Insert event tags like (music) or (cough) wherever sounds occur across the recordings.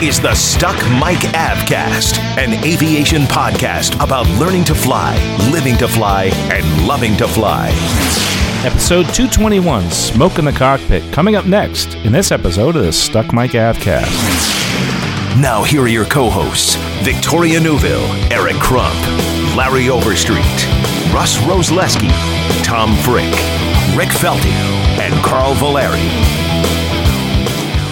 Is the Stuck Mic AvCast, an aviation podcast about learning to fly, living to fly, and loving to fly. Episode 221 Smoke in the Cockpit. Coming up next in this episode of the Stuck Mic AvCast. Now, here are your co hosts Victoria Neuville, Eric Crump, Larry Overstreet, Russ Roslewski, Tom Frick, Rick Felty, and Carl Valeri.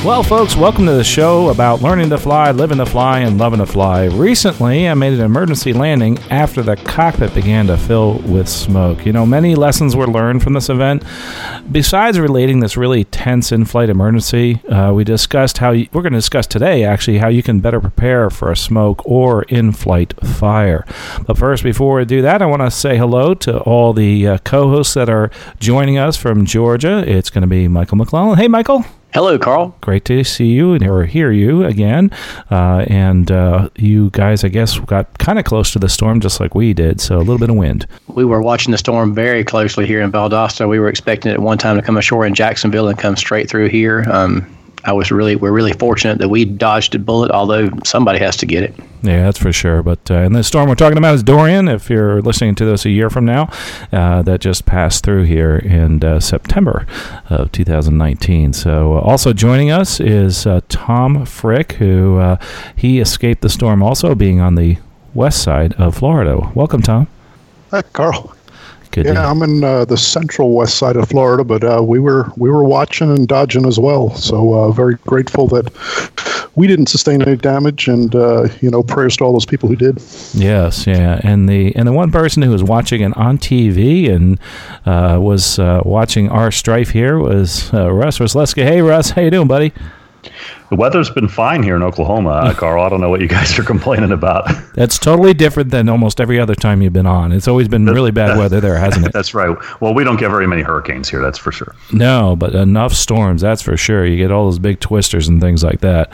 Well, folks, welcome to the show about learning to fly, living to fly, and loving to fly. Recently, I made an emergency landing after the cockpit began to fill with smoke. You know, many lessons were learned from this event. Besides relating this really tense in flight emergency, uh, we discussed how you, we're going to discuss today actually how you can better prepare for a smoke or in flight fire. But first, before we do that, I want to say hello to all the uh, co hosts that are joining us from Georgia. It's going to be Michael McClellan. Hey, Michael. Hello, Carl. Great to see you and or hear you again. Uh, and uh, you guys, I guess, got kind of close to the storm just like we did, so a little bit of wind. We were watching the storm very closely here in Valdosta. We were expecting it at one time to come ashore in Jacksonville and come straight through here. Um, I was really we're really fortunate that we dodged a bullet, although somebody has to get it. Yeah, that's for sure. But uh, and the storm we're talking about is Dorian. If you're listening to this a year from now, uh, that just passed through here in uh, September of 2019. So uh, also joining us is uh, Tom Frick, who uh, he escaped the storm, also being on the west side of Florida. Welcome, Tom. Hi, Carl. Good yeah, to- I'm in uh, the central west side of Florida, but uh, we were we were watching and dodging as well. So uh, very grateful that we didn't sustain any damage, and uh, you know, prayers to all those people who did. Yes, yeah, and the and the one person who was watching it on TV and uh, was uh, watching our strife here was uh, Russ Roslewski. Hey, Russ, how you doing, buddy? The weather's been fine here in Oklahoma, (laughs) Carl. I don't know what you guys are complaining about. That's totally different than almost every other time you've been on. It's always been really bad weather there, hasn't it? (laughs) That's right. Well, we don't get very many hurricanes here, that's for sure. No, but enough storms, that's for sure. You get all those big twisters and things like that.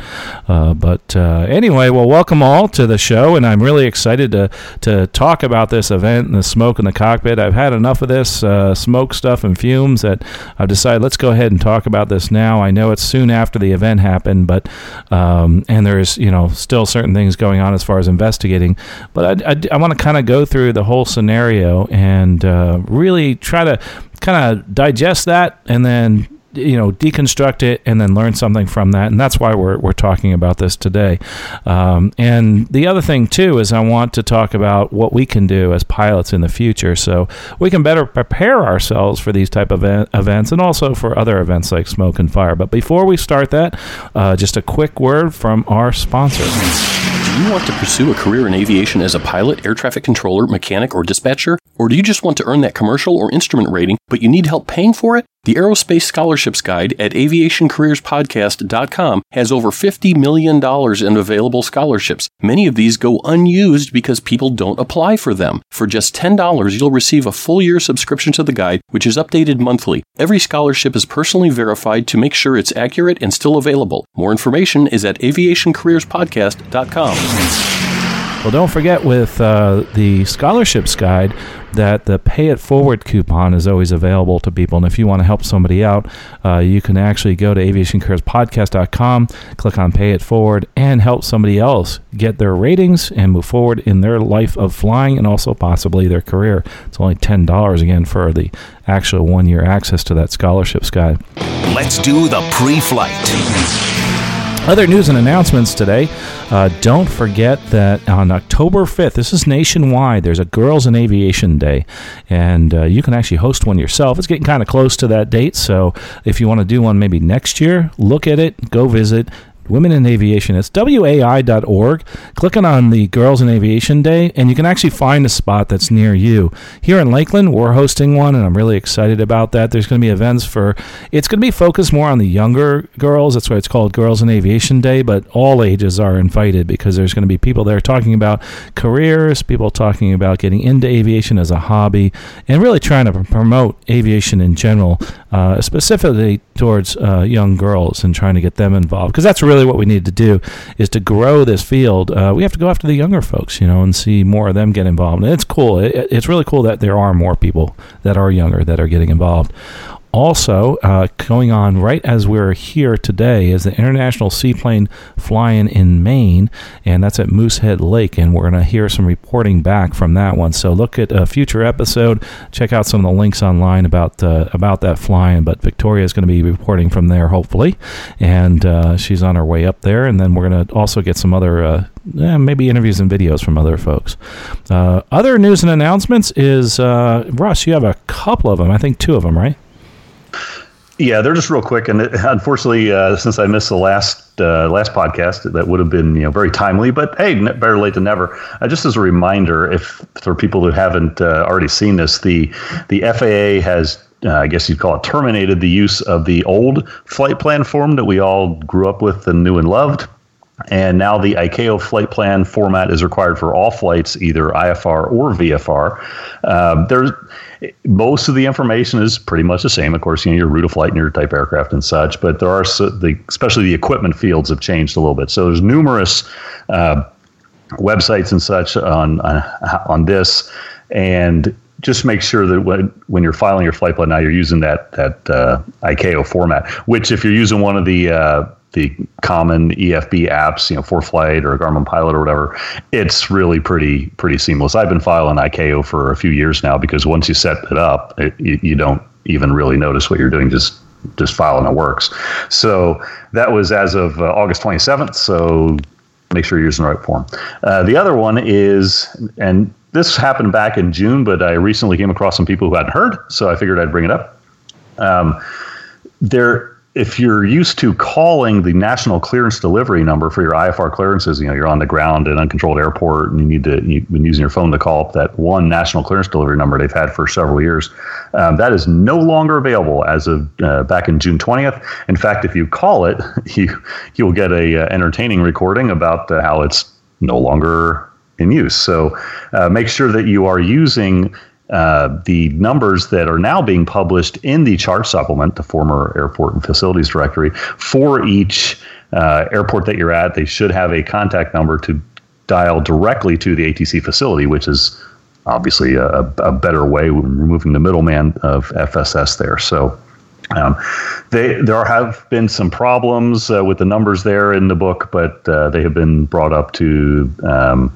Uh, but uh, anyway, well, welcome all to the show, and I'm really excited to to talk about this event and the smoke in the cockpit. I've had enough of this uh, smoke stuff and fumes that I've decided let's go ahead and talk about this now. I know it's soon after the event happened, but um, and there's you know still certain things going on as far as investigating. But I, I, I want to kind of go through the whole scenario and uh, really try to kind of digest that and then you know deconstruct it and then learn something from that. And that's why we're, we're talking about this today. Um, and the other thing too is i want to talk about what we can do as pilots in the future. So we can better prepare ourselves for these type of event, events and also for other events like smoke and fire. But before we start that uh, just a quick word from our sponsor. Do you want to pursue a career in aviation as a pilot, air traffic controller, mechanic, or dispatcher? Or do you just want to earn that commercial or instrument rating, but you need help paying for it? The Aerospace Scholarships Guide at aviationcareerspodcast.com has over $50 million in available scholarships. Many of these go unused because people don't apply for them. For just $10, you'll receive a full year subscription to the guide, which is updated monthly. Every scholarship is personally verified to make sure it's accurate and still available. More information is at aviationcareerspodcast.com. Well, don't forget with uh, the scholarships guide that the pay it forward coupon is always available to people. And if you want to help somebody out, uh, you can actually go to aviationcareerspodcast.com, click on pay it forward, and help somebody else get their ratings and move forward in their life of flying and also possibly their career. It's only $10 again for the actual one year access to that scholarships guide. Let's do the pre flight. Other news and announcements today. Uh, don't forget that on October 5th, this is nationwide, there's a Girls in Aviation Day. And uh, you can actually host one yourself. It's getting kind of close to that date. So if you want to do one maybe next year, look at it, go visit Women in Aviation. It's WAI.org. Clicking on the Girls in Aviation Day, and you can actually find a spot that's near you. Here in Lakeland, we're hosting one, and I'm really excited about that. There's going to be events for, it's going to be focused more on the younger girls. That's why it's called Girls in Aviation Day, but all ages are invited because there's going to be people there talking about careers, people talking about getting into aviation as a hobby, and really trying to promote aviation in general, uh, specifically towards uh, young girls and trying to get them involved. Because that's really what we need to do is to grow this field. Uh, we have to go after the younger folks, you know, and see more of them get involved. And it's cool. It, it's really cool that there are more people that are younger that are getting involved. Also, uh, going on right as we're here today is the International Seaplane Fly-In in Maine, and that's at Moosehead Lake, and we're going to hear some reporting back from that one. So look at a future episode. Check out some of the links online about uh, about that flying. But Victoria is going to be reporting from there, hopefully, and uh, she's on her way up there. And then we're going to also get some other uh, eh, maybe interviews and videos from other folks. Uh, other news and announcements is uh, Russ. You have a couple of them. I think two of them, right? Yeah, they're just real quick, and it, unfortunately, uh, since I missed the last uh, last podcast, that would have been you know very timely. But hey, better late than never. Uh, just as a reminder, if for people who haven't uh, already seen this, the the FAA has. Uh, I guess you'd call it terminated the use of the old flight plan form that we all grew up with and knew and loved. And now the ICAO flight plan format is required for all flights, either IFR or VFR. Uh, there's most of the information is pretty much the same. Of course, you know your route of flight and your type aircraft and such, but there are so the especially the equipment fields have changed a little bit. So there's numerous uh, websites and such on, on on this, and just make sure that when, when you're filing your flight plan now, you're using that that uh, ICAO format. Which, if you're using one of the uh, the common EFB apps, you know, ForeFlight or Garmin Pilot or whatever, it's really pretty pretty seamless. I've been filing ICAO for a few years now because once you set it up, it, you, you don't even really notice what you're doing. Just just file and it works. So that was as of uh, August 27th. So make sure you're using the right form. Uh, the other one is, and this happened back in June, but I recently came across some people who hadn't heard, so I figured I'd bring it up. Um, there if you're used to calling the national clearance delivery number for your IFR clearances, you know, you're on the ground in uncontrolled airport and you need to, you've been using your phone to call up that one national clearance delivery number they've had for several years. Um, that is no longer available as of uh, back in June 20th. In fact, if you call it, (laughs) you, you'll get a uh, entertaining recording about how it's no longer in use. So uh, make sure that you are using uh, the numbers that are now being published in the chart supplement, the former airport and facilities directory, for each uh, airport that you're at, they should have a contact number to dial directly to the ATC facility, which is obviously a, a better way, removing the middleman of FSS there. So. Um, they, there have been some problems uh, with the numbers there in the book, but uh, they have been brought up to um,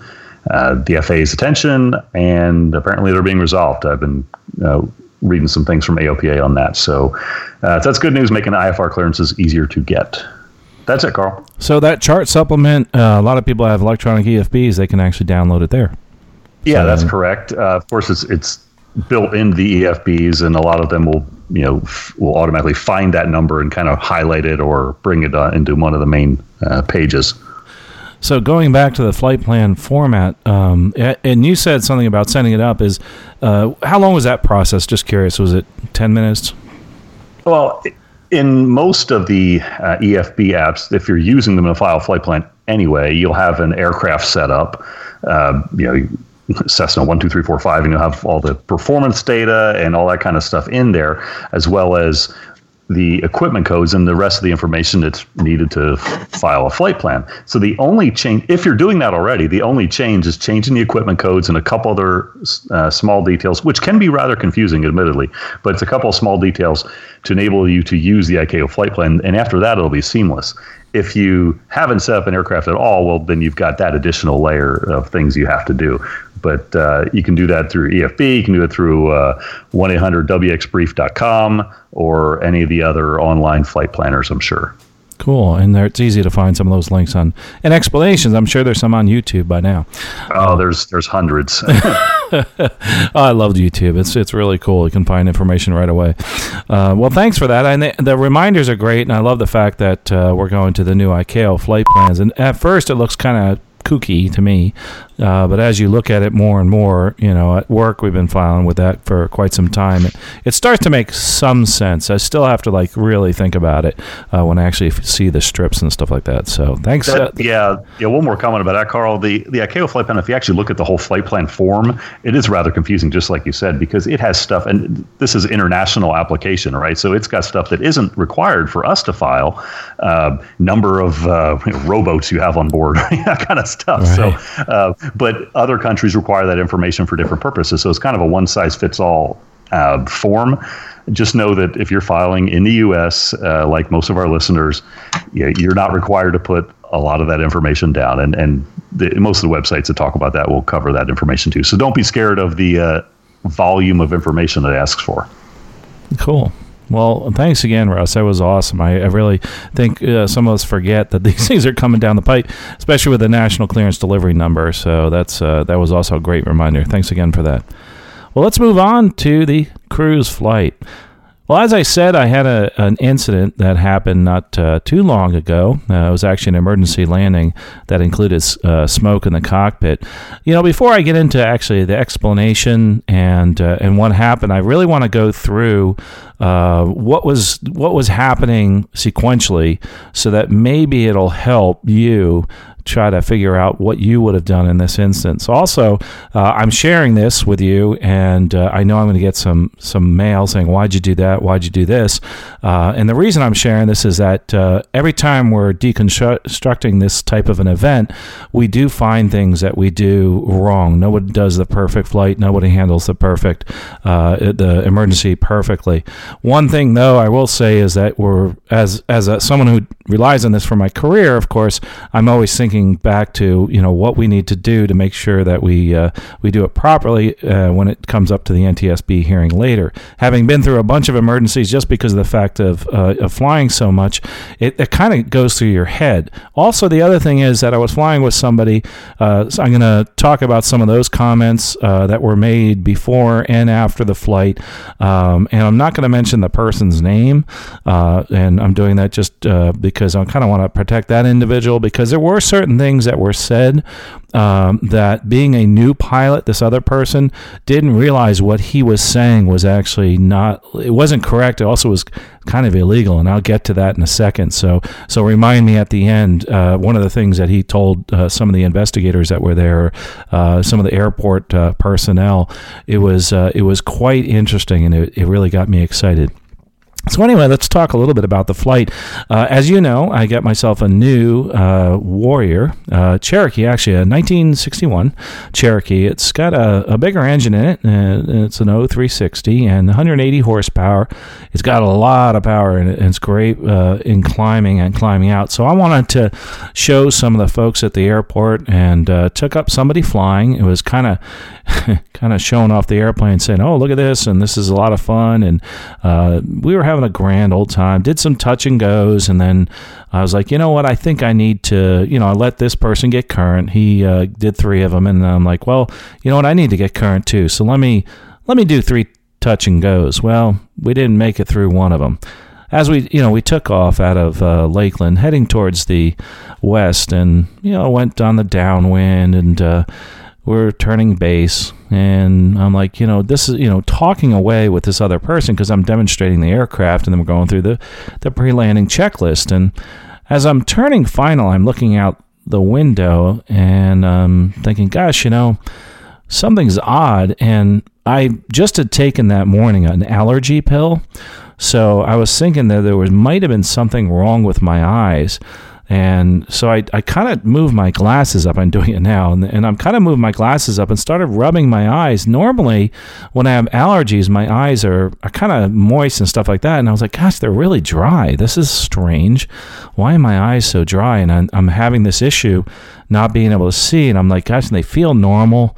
uh, the FAA's attention, and apparently they're being resolved. I've been uh, reading some things from AOPA on that. So uh, that's good news, making IFR clearances easier to get. That's it, Carl. So that chart supplement, uh, a lot of people have electronic EFBs. They can actually download it there. Yeah, so, that's correct. Uh, of course, it's it's built in the EFBs, and a lot of them will you know f- will automatically find that number and kind of highlight it or bring it uh, into one of the main pages. So going back to the flight plan format, um, and you said something about setting it up. Is uh, how long was that process? Just curious. Was it ten minutes? Well, in most of the uh, EFB apps, if you're using them in a file flight plan anyway, you'll have an aircraft set up. Uh, you know. Cessna one two three four five, and you'll have all the performance data and all that kind of stuff in there, as well as the equipment codes and the rest of the information that's needed to file a flight plan. So the only change, if you're doing that already, the only change is changing the equipment codes and a couple other uh, small details, which can be rather confusing, admittedly, but it's a couple small details to enable you to use the ICAO flight plan. And after that, it'll be seamless. If you haven't set up an aircraft at all, well, then you've got that additional layer of things you have to do. But uh, you can do that through EFB. You can do it through uh, 1 800 WXBrief.com or any of the other online flight planners, I'm sure. Cool, and there, it's easy to find some of those links on and explanations. I'm sure there's some on YouTube by now. Oh, there's there's hundreds. oh, (laughs) (laughs) I love YouTube. It's it's really cool. You can find information right away. Uh, well, thanks for that. And the, the, reminders are great, and I love the fact that uh, we're going to the new ICAO flight plans. And at first, it looks kind of kooky to me. Uh, but as you look at it more and more, you know, at work we've been filing with that for quite some time. It, it starts to make some sense. I still have to like really think about it uh, when I actually see the strips and stuff like that. So thanks. That, uh, yeah, yeah. One more comment about that, Carl. The the ICAO flight plan. If you actually look at the whole flight plan form, it is rather confusing, just like you said, because it has stuff, and this is international application, right? So it's got stuff that isn't required for us to file. Uh, number of uh, (laughs) you know, rowboats you have on board, (laughs) that kind of stuff. Right. So, uh, but other countries require that information for different purposes. So it's kind of a one size fits all uh, form. Just know that if you're filing in the U.S., uh, like most of our listeners, you're not required to put a lot of that information down. And and the, most of the websites that talk about that will cover that information too. So don't be scared of the uh, volume of information it asks for. Cool. Well, thanks again, Russ. That was awesome. I, I really think uh, some of us forget that (laughs) these things are coming down the pipe, especially with the national clearance delivery number. So that's uh, that was also a great reminder. Thanks again for that. Well, let's move on to the cruise flight. Well, as I said, I had a, an incident that happened not uh, too long ago. Uh, it was actually an emergency landing that included uh, smoke in the cockpit. You know, before I get into actually the explanation and uh, and what happened, I really want to go through uh, what was what was happening sequentially, so that maybe it'll help you try to figure out what you would have done in this instance. Also, uh, I'm sharing this with you, and uh, I know I'm going to get some some mail saying, "Why'd you do that? Why'd you do this?" Uh, and the reason I'm sharing this is that uh, every time we're deconstructing this type of an event, we do find things that we do wrong. Nobody does the perfect flight. Nobody handles the perfect uh, the emergency perfectly. One thing, though, I will say is that we're as as a, someone who relies on this for my career. Of course, I'm always thinking thinking back to you know what we need to do to make sure that we uh, we do it properly uh, when it comes up to the NTSB hearing later. Having been through a bunch of emergencies just because of the fact of, uh, of flying so much, it, it kind of goes through your head. Also, the other thing is that I was flying with somebody. Uh, so I'm going to talk about some of those comments uh, that were made before and after the flight, um, and I'm not going to mention the person's name, uh, and I'm doing that just because I kind of want to protect that individual because there were certain certain things that were said um, that being a new pilot, this other person didn't realize what he was saying was actually not, it wasn't correct. It also was kind of illegal, and I'll get to that in a second. So, so remind me at the end. Uh, one of the things that he told uh, some of the investigators that were there, uh, some of the airport uh, personnel, it was uh, it was quite interesting, and it, it really got me excited. So anyway, let's talk a little bit about the flight. Uh, as you know, I got myself a new uh, Warrior uh, Cherokee, actually a 1961 Cherokee. It's got a, a bigger engine in it. Uh, it's an O360 and 180 horsepower. It's got a lot of power in it, and it's great uh, in climbing and climbing out. So I wanted to show some of the folks at the airport and uh, took up somebody flying. It was kind of (laughs) kind of showing off the airplane, saying, "Oh, look at this, and this is a lot of fun." And we were having having a grand old time. Did some touch and goes, and then I was like, you know what? I think I need to, you know, I let this person get current. He uh, did three of them, and I'm like, well, you know what? I need to get current too. So let me let me do three touch and goes. Well, we didn't make it through one of them. As we, you know, we took off out of uh, Lakeland, heading towards the west, and you know, went on the downwind and. Uh, we're turning base and i'm like you know this is you know talking away with this other person because i'm demonstrating the aircraft and then we're going through the the pre-landing checklist. And as i'm turning final i'm looking out the window and i'm thinking gosh you know something's odd. And i just had taken that morning an allergy pill. So i was thinking that there was might have been something wrong with my eyes and so I, I kind of moved my glasses up. I'm doing it now. And, and I'm kind of moved my glasses up and started rubbing my eyes. Normally, when I have allergies, my eyes are, are kind of moist and stuff like that. And I was like, gosh, they're really dry. This is strange. Why are my eyes so dry? And I'm, I'm having this issue not being able to see. And I'm like, gosh, and they feel normal.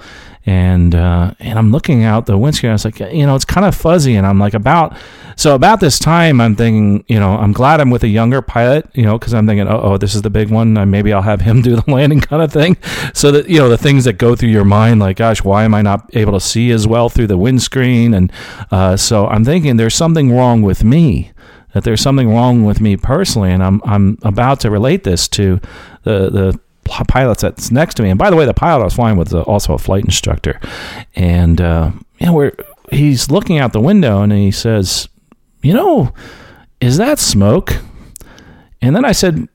And uh, and I'm looking out the windscreen. I was like, you know, it's kind of fuzzy, and I'm like about so about this time, I'm thinking, you know, I'm glad I'm with a younger pilot, you know, because I'm thinking, oh, this is the big one. Maybe I'll have him (laughs) do the landing kind of thing. So that you know the things that go through your mind, like, gosh, why am I not able to see as well through the windscreen? And uh, so I'm thinking there's something wrong with me that there's something wrong with me personally, and I'm I'm about to relate this to the the pilots that's next to me. And by the way, the pilot I was flying with is also a flight instructor, and uh, you know we're he's looking out the window and he says, you know, is that smoke? And then I said,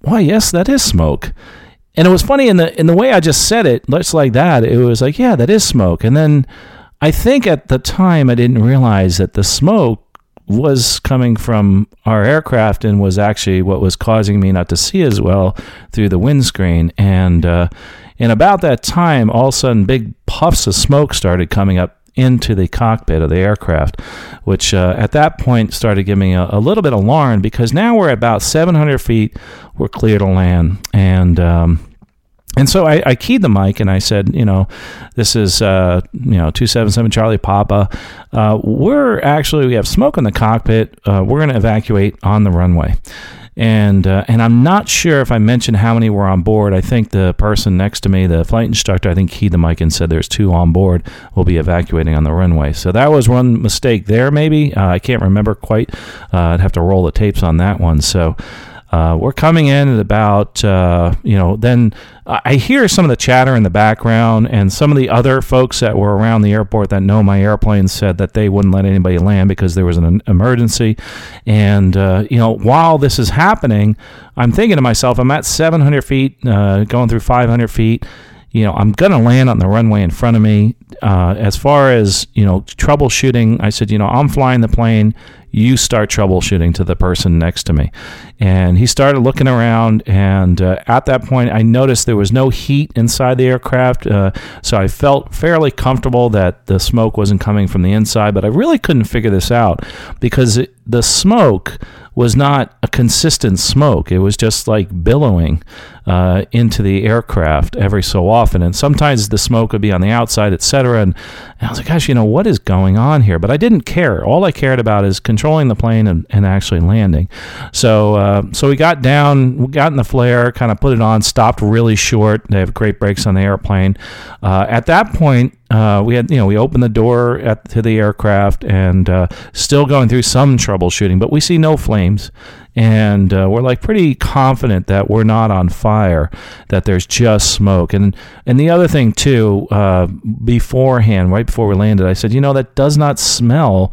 why yes, that is smoke. And it was funny in the in the way I just said it, just like that. It was like, yeah, that is smoke. And then I think at the time I didn't realize that the smoke was coming from our aircraft and was actually what was causing me not to see as well through the windscreen. And uh, about that time, all of a sudden, big puffs of smoke started coming up into the cockpit of the aircraft, which uh, at that point started giving me a, a, little bit of alarm because now we're about 700 feet, we're clear to land, and um, and so I, I, keyed the mic and I said, you know, this is, uh, you know, 277 Charlie Papa. Uh, we're actually, we have smoke in the cockpit. Uh, we're going to evacuate on the runway. And, uh, and I'm not sure if I mentioned how many were on board. I think the person next to me, the flight instructor, I think keyed the mic and said there's two on board. We'll be evacuating on the runway. So that was one mistake there, maybe. Uh, I can't remember quite. Uh, I'd have to roll the tapes on that one. So, uh, we're coming in at about, uh, you know, then I hear some of the chatter in the background, and some of the other folks that were around the airport that know my airplane said that they wouldn't let anybody land because there was an emergency. And, uh, you know, while this is happening, I'm thinking to myself, I'm at 700 feet, uh, going through 500 feet you know, I'm going to land on the runway in front of me. Uh, as far as, you know, troubleshooting, I said, you know, I'm flying the plane. You start troubleshooting to the person next to me. And he started looking around. And uh, at that point, I noticed there was no heat inside the aircraft. Uh, so I felt fairly comfortable that the smoke wasn't coming from the inside. But I really couldn't figure this out because it, the smoke was not a consistent smoke. It was just like billowing uh, into the aircraft every so often. And sometimes the smoke would be on the outside, etc. And, and, I was like, gosh, you know, what is going on here? But I didn't care. All I cared about is controlling the plane and, and actually landing. So, uh, so we got down, we got in the flare, kind of put it on, stopped really short. They have great brakes on the airplane. Uh, at that point, uh, we had, you know, we opened the door at, to the aircraft and uh, still going through some troubleshooting, but we see no flames and uh, we're like pretty confident that we're not on fire, that there's just smoke. And and the other thing too, uh, beforehand, right before we landed, I said, you know, that does not smell.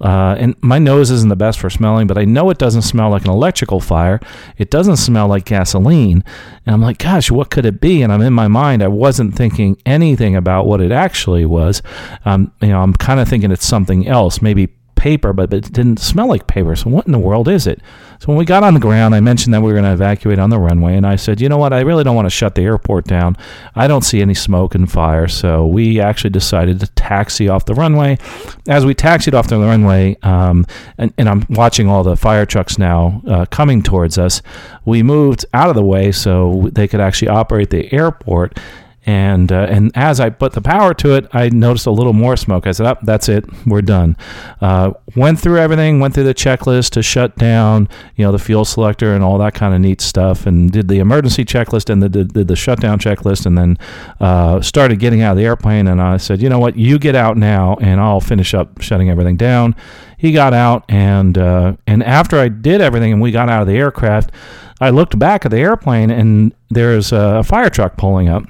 Uh, and my nose isn't the best for smelling, but I know it doesn't smell like an electrical fire. It doesn't smell like gasoline. And I'm like, gosh, what could it be? And I'm in my mind, I wasn't thinking anything about what it actually was. Um, you know, I'm kind of thinking it's something else, maybe paper, but but it didn't smell like paper. So what in the world is it? So when we got on the ground, I mentioned that we were going to evacuate on the runway, and I said, you know what? I really don't want to shut the airport down. I don't see any smoke and fire, so we actually decided to taxi off the runway. As we taxied off the runway, um, and, and, I'm watching all the fire trucks now uh, coming towards us, we moved out of the way so they could actually operate the airport and uh, and as I put the power to it, I noticed a little more smoke. I said, "Up, oh, that's it, we're done." Uh, went through everything, went through the checklist to shut down, you know, the fuel selector and all that kind of neat stuff, and did the emergency checklist and the the shutdown checklist, and then uh, started getting out of the airplane. And I said, "You know what? You get out now, and I'll finish up shutting everything down." He got out, and uh, and after I did everything, and we got out of the aircraft. I looked back at the airplane, and there's a fire truck pulling up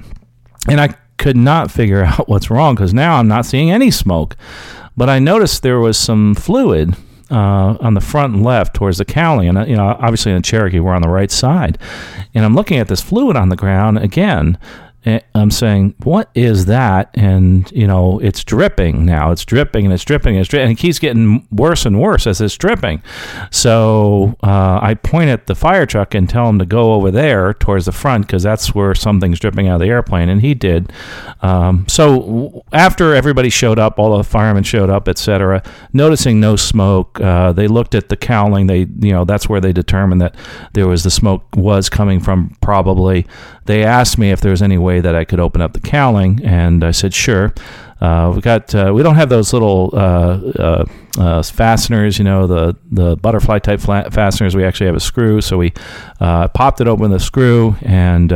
and I could not figure (laughs) out what's wrong because now I'm not seeing any smoke. But I noticed there was some fluid uh, on the front left towards the cowling, and uh, you know, obviously in the Cherokee we're on the right side, and I'm looking at this fluid on the ground again. I'm saying, what is that? And you know, it's dripping now. It's dripping and it's dripping and it's dripping, and it keeps getting worse and worse as it's dripping. So uh, I point at the fire truck and tell him to go over there towards the front because that's where something's dripping out of the airplane, and he did. Um, so after everybody showed up, all the firemen showed up, etc. Noticing no smoke, uh, they looked at the cowling. They, you know, that's where they determined that there was the smoke was coming from. Probably, they asked me if there was any way way that I could open up the cowling, and I said sure. Uh, we got uh, we don't have those little uh, uh, uh fasteners, you know, the the butterfly type fasteners. We actually have a screw, so we uh, popped it open the screw and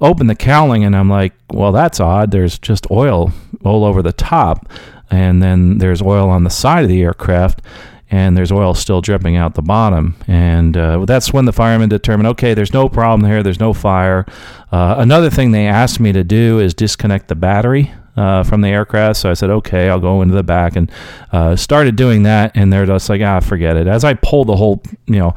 opened the cowling, and I'm like, well, that's odd. There's just oil all over the top, and then there's oil on the side of the aircraft and there's oil still dripping out the bottom. And uh, that's when the firemen determined, okay, there's no problem here, there's no fire. Uh, another thing they asked me to do is disconnect the battery. Uh, from the aircraft, so I said, "Okay, I'll go into the back," and uh, started doing that. And they're just like, "Ah, forget it." As I pulled the whole, you know,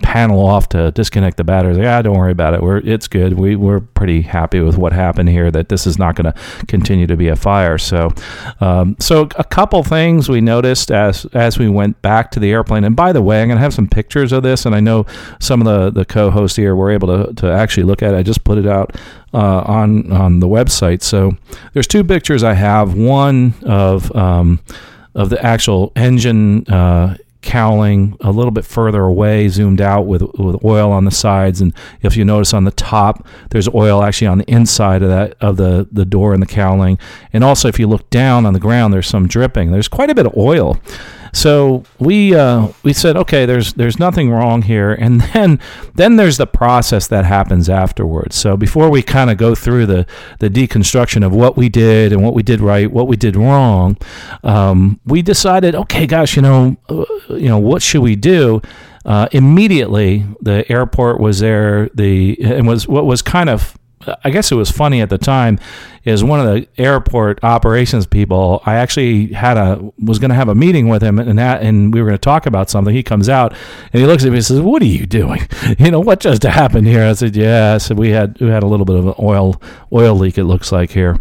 panel off to disconnect the batteries. Like, ah, don't worry about it. We're it's good. We we're pretty happy with what happened here. That this is not going to continue to be a fire. So, um, so a couple things we noticed as as we went back to the airplane. And by the way, I'm going to have some pictures of this, and I know some of the the co-hosts here were able to to actually look at it. I just put it out uh, on on the website. So there's two pictures I have. One of um, of the actual engine uh, cowling a little bit further away, zoomed out with, with oil on the sides. And if you notice on the top, there's oil actually on the inside of that of the, the door and the cowling. And also, if you look down on the ground, there's some dripping. There's quite a bit of oil. So we uh, we said, okay, there's there's nothing wrong here, and (laughs) then then there's the process that happens afterwards. So before we kind of go through the the deconstruction of what we did and what we did right, what we did wrong, um, we decided, okay, gosh, you know, uh, you know, what should we do? Uh, immediately, the airport was there. The and was what was kind of I guess it was funny at the time is one of the airport operations people. I actually had a was going to have a meeting with him and that and we were going to talk about something. He comes out and he looks at me and says, "What are you doing? (laughs) You know what just happened here?" I said, "Yeah." I said we had we had a little bit of an oil oil leak. It looks like here.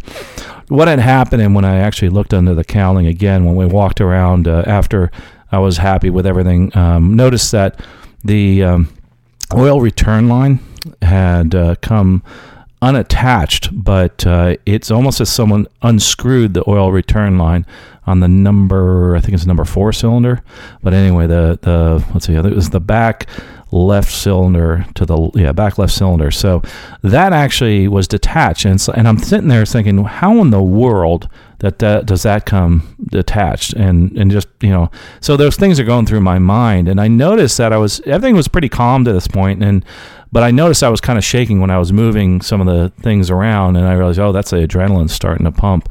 What had happened and when I actually looked under the cowling again when we walked around uh, after I was happy with everything, um, noticed that the um, oil return line had uh, come unattached, but uh, it's almost as someone unscrewed the oil return line on the number, I think it's number four cylinder. But anyway, the the let's see, it was the back left cylinder to the yeah back left cylinder. So that actually was detached, and so, and I'm sitting there thinking, how in the world that, that does that come detached and and just you know so those things are going through my mind and i noticed that i was everything was pretty calm to this point and but I noticed I was kind of shaking when I was moving some of the things around, and I realized, oh, that's the adrenaline starting to pump.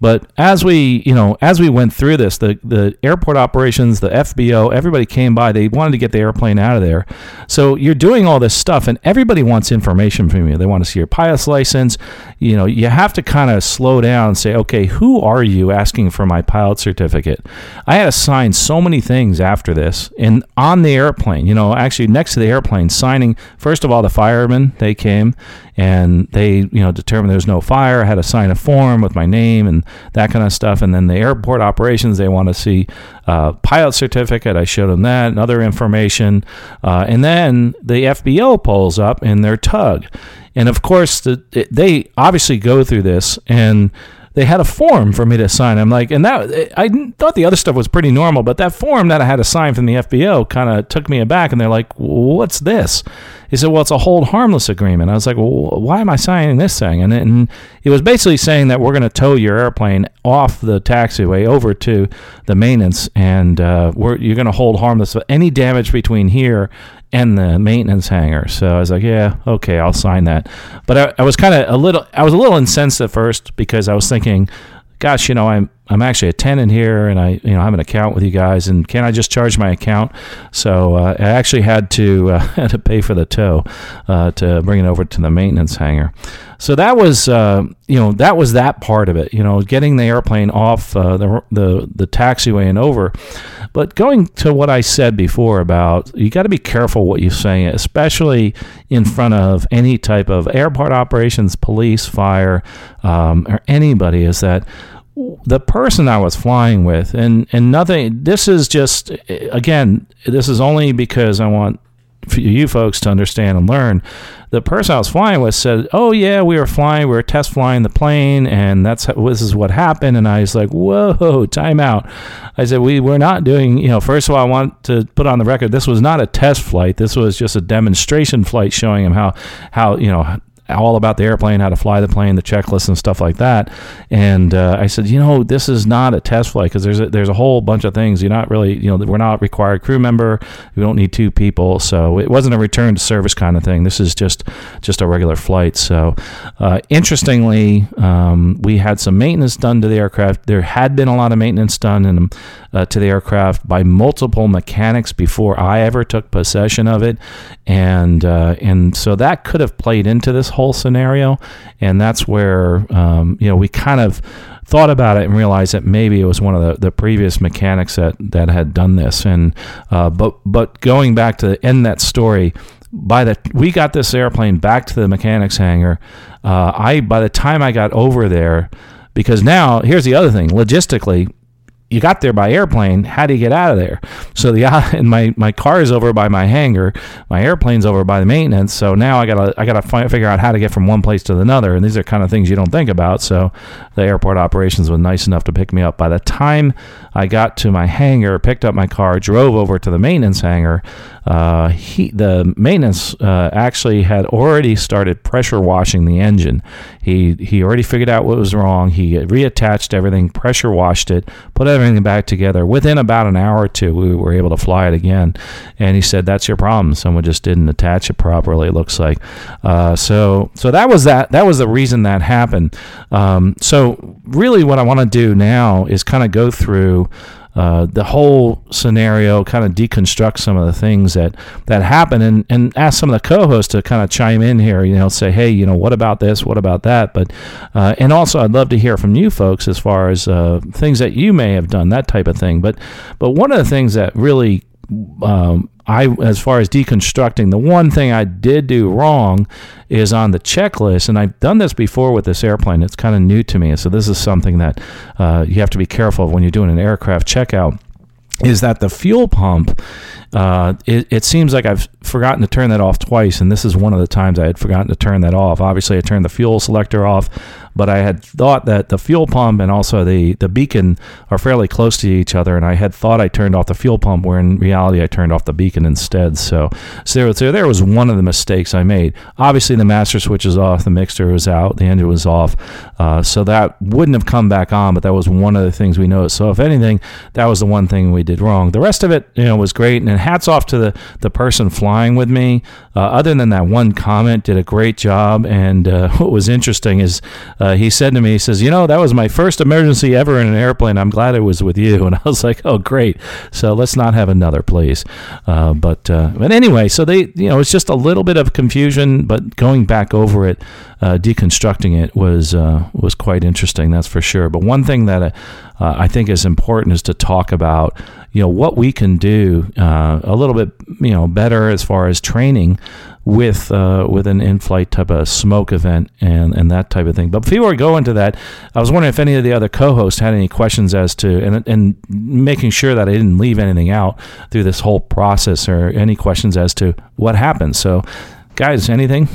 But as we, you know, as we went through this, the, the airport operations, the FBO, everybody came by. They wanted to get the airplane out of there. So you're doing all this stuff, and everybody wants information from you. They want to see your pilot's license. You know, you have to kind of slow down and say, okay, who are you asking for my pilot certificate? I had to sign so many things after this, and on the airplane, you know, actually next to the airplane, signing first of all the firemen they came and they you know determined there's no fire. I had to sign a form with my name and that kind of stuff. And then the airport operations they want to see uh, pilot certificate. I showed them that and other information. Uh, and then the FBO pulls up in their tug, and of course the, they obviously go through this and they had a form for me to sign. I'm like, and that I thought the other stuff was pretty normal, but that form that I had to sign from the FBO kind of took me aback. And they're like, "What's this?" He said, "Well, it's a hold harmless agreement." I was like, "Well, why am I signing this thing?" And it, was basically saying that we're going to tow your airplane off the taxiway over to the maintenance, and uh, you're going to hold harmless any damage between here and the maintenance hangar. So I was like, yeah, okay, I'll sign that. But I, I was kind of a little, I was a little incensed at first because I was thinking, gosh, you know, I'm I'm actually a tenant here, and I you know have an account with you guys, and can I just charge my account? So uh, I actually had to uh, (laughs) had to pay for the tow uh, to bring it over to the maintenance hangar. So that was uh, you know that was that part of it. You know, getting the airplane off uh, the the the taxiway and over. But going to what I said before about you got to be careful what you say, especially in front of any type of airport operations, police, fire, um, or anybody. Is that the person I was flying with, and and nothing. This is just again, this is only because I want you folks to understand and learn. The person I was flying with said, "Oh yeah, we were flying, we were test flying the plane, and that's this is what happened." And I was like, "Whoa, (laughs) time out!" I said, "We we're not doing. You know, first of all, I want to put on the record, this was not a test flight. This was just a demonstration flight showing him how how you know." All about the airplane, how to fly the plane, the checklist and stuff like that. And uh, I said, you know, this is not a test flight because there's a, there's a whole bunch of things. You're not really, you know, we're not required crew member. We don't need two people, so it wasn't a return to service kind of thing. This is just just a regular flight. So, uh, interestingly, um, we had some maintenance done to the aircraft. There had been a lot of maintenance done in, uh, to the aircraft by multiple mechanics before I ever took possession of it, and uh, and so that could have played into this whole scenario, and that's where um, you know we kind of thought about it and realized that maybe it was one of the, the previous mechanics that, that had done this. And uh, but but going back to end that story, by the we got this airplane back to the mechanics hangar. Uh, I by the time I got over there, because now here's the other thing logistically you got there by airplane. How do you get out of there? So the (laughs) and my my car is over by my hangar. My airplane's over by the maintenance. So now I gotta I gotta figure out how to get from one place to another. And these are kind of things you don't think about. So the airport operations was nice enough to pick me up. By the time I got to my hangar, picked up my car, drove over to the maintenance hangar. Uh, he, the maintenance uh, actually had already started pressure washing the engine. He he already figured out what was wrong. He reattached everything, pressure washed it, put everything back together. Within about an hour or two, we were able to fly it again. And he said, "That's your problem. Someone just didn't attach it properly. It looks like." Uh, so so that was that. That was the reason that happened. Um, so really, what I want to do now is kind of go through uh, the whole scenario, kind of deconstruct some of the things that that happen, and and ask some of the co-hosts to kind of chime in here. You know, say, hey, you know, what about this? What about that? But uh, and also, I'd love to hear from you folks as far as uh, things that you may have done, that type of thing. But but one of the things that really um, I, as far as deconstructing, the one thing I did do wrong is on the checklist, and I've done this before with this airplane. It's kind of new to me, so this is something that uh, you have to be careful of when you're doing an aircraft checkout. Is that the fuel pump? Uh, it, it, seems like I've forgotten to turn that off twice, and this is one of the times I had forgotten to turn that off. Obviously, I turned the fuel selector off but I had thought that the fuel pump and also the, the beacon are fairly close to each other, and I had thought I turned off the fuel pump, where in reality I turned off the beacon instead. So, so there, there was one of the mistakes I made. Obviously, the master switch is off, the mixer was out, the engine was off, uh, so that wouldn't have come back on, but that was one of the things we noticed. So, if anything, that was the one thing we did wrong. The rest of it, you know, was great, and hats off to the, the person flying with me. Uh, other than that one comment, did a great job. And uh, (laughs) what was interesting is uh, he said to me, he says, "You know, that was my first emergency ever in an airplane. I'm glad it was with you." (laughs) And I was like, "Oh, great! So let's not have another, please." Uh, but uh, but anyway, so they, you know, it's just a little bit of confusion, but going back over it, uh, deconstructing it was was quite interesting. That's for sure. But one thing that I think is important is to talk about you know what we can do uh, a little bit you know better as far as training with uh, with an in-flight type of smoke event and and that type of thing. But before we go into that, I was wondering if any of the other co-hosts had any questions as to and and making sure that I didn't leave anything out through this whole process or any questions as to what happened. So, guys, anything?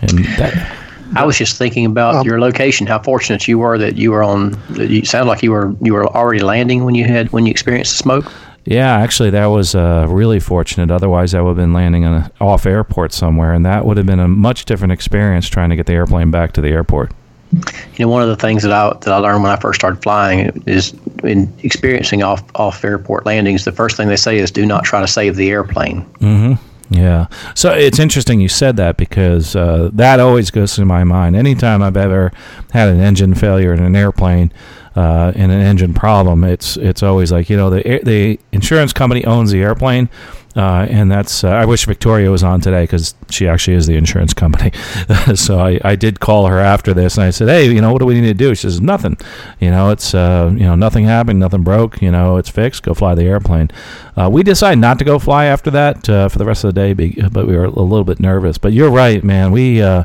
And that. I was just thinking about um, your location. How fortunate you were that you were on. You sound like you were you were already landing when you had when you experienced the smoke. Yeah, actually, that was uh, really fortunate. Otherwise, I would have been landing on a off airport somewhere, and that would have been a much different experience trying to get the airplane back to the airport. You know, one of the things that I that I learned when I first started flying is in experiencing off off airport landings. The first thing they say is, "Do not try to save the airplane." Mm-hmm. Yeah. So it's interesting you said that because uh, that always goes through my mind. Anytime I've ever had an engine failure in an airplane uh, and an engine problem, it's it's always like you know the the insurance company owns the airplane, uh, and that's uh, I wish Victoria was on today because she actually is the insurance company. (laughs) so I, I did call her after this and I said, hey, you know, what do we need to do? She says nothing. You know, it's uh, you know nothing happened, nothing broke. You know, it's fixed. Go fly the airplane. Uh, we decided not to go fly after that uh, for the rest of the day, but we were a little bit nervous. But you're right, man. We uh,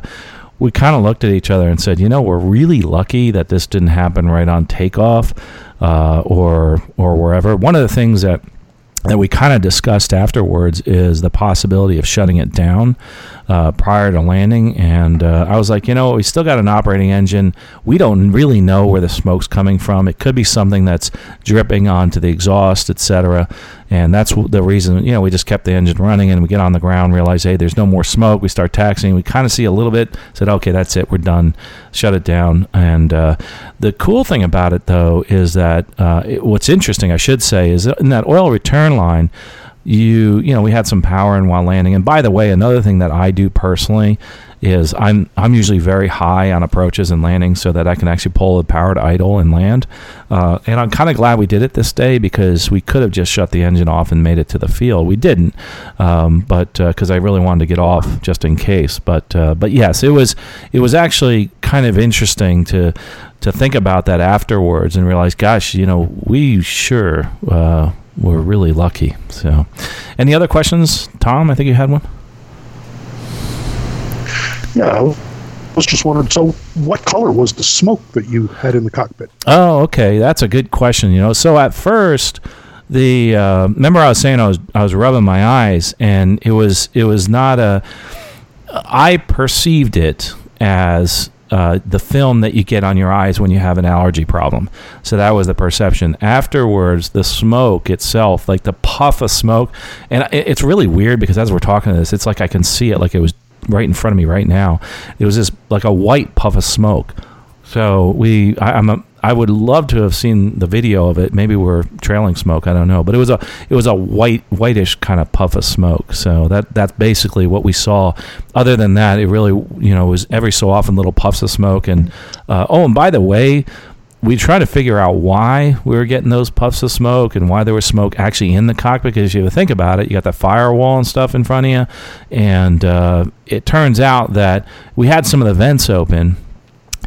we kind of looked at each other and said, you know, we're really lucky that this didn't happen right on takeoff uh, or or wherever. One of the things that that we kind of discussed afterwards is the possibility of shutting it down uh, prior to landing, and uh, I was like, you know, we still got an operating engine. We don't really know where the smoke's coming from. It could be something that's dripping onto the exhaust, etc. And that's the reason, you know, we just kept the engine running and we get on the ground, realize, hey, there's no more smoke. We start taxiing. We kind of see a little bit, said, okay, that's it. We're done. Shut it down. And uh, the cool thing about it, though, is that uh, it, what's interesting, I should say, is in that oil return line, you you know we had some power in while landing and by the way another thing that i do personally is i'm i'm usually very high on approaches and landings so that i can actually pull the power to idle and land. Uh, and i'm kind of glad we did it this day because we could have just shut the engine off and made it to the field. We didn't um, but because uh, i really wanted to get off just in case. But uh, but yes it was it was actually kind of interesting to to think about that afterwards and realize gosh you know we sure uh, we're really lucky. So, any other questions, Tom? I think you had one. Yeah, I was just wondering. So, what color was the smoke that you had in the cockpit? Oh, okay, that's a good question. You know, so at first, the uh, remember I was saying I was I was rubbing my eyes, and it was it was not a. I perceived it as uh, the film that you get on your eyes when you have an allergy problem. So that was the perception. Afterwards, the smoke itself, like the puff of smoke, and it's really weird because as we're talking to this, it's like I can see it like it was right in front of me right now. It was just like a white puff of smoke. So we, I, am a, I would love to have seen the video of it. Maybe we're trailing smoke. I don't know, but it was a it was a white whitish kind of puff of smoke. So that that's basically what we saw. Other than that, it really you know was every so often little puffs of smoke. And uh, oh, and by the way, we try to figure out why we were getting those puffs of smoke and why there was smoke actually in the cockpit. Because you think about it, you got the firewall and stuff in front of you, and uh, it turns out that we had some of the vents open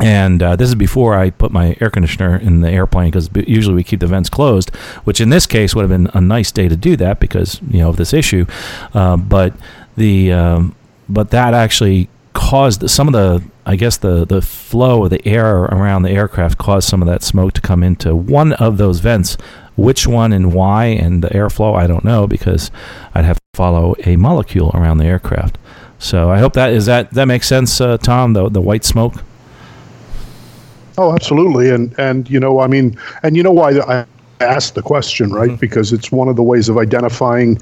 and uh, this is before I put my air conditioner in the airplane because usually we keep the vents closed, which in this case would have been a nice day to do that because you know of this issue. Uh, but the um, but that actually caused some of the I guess the the flow of the air around the aircraft caused some of that smoke to come into one of those vents. Which one and why and the airflow I don't know because I'd have to follow a molecule around the aircraft. So I hope that is that that makes sense, uh, Tom. The the white smoke. Oh, absolutely, and and you know, I mean, and you know why I asked the question, right? Mm-hmm. Because it's one of the ways of identifying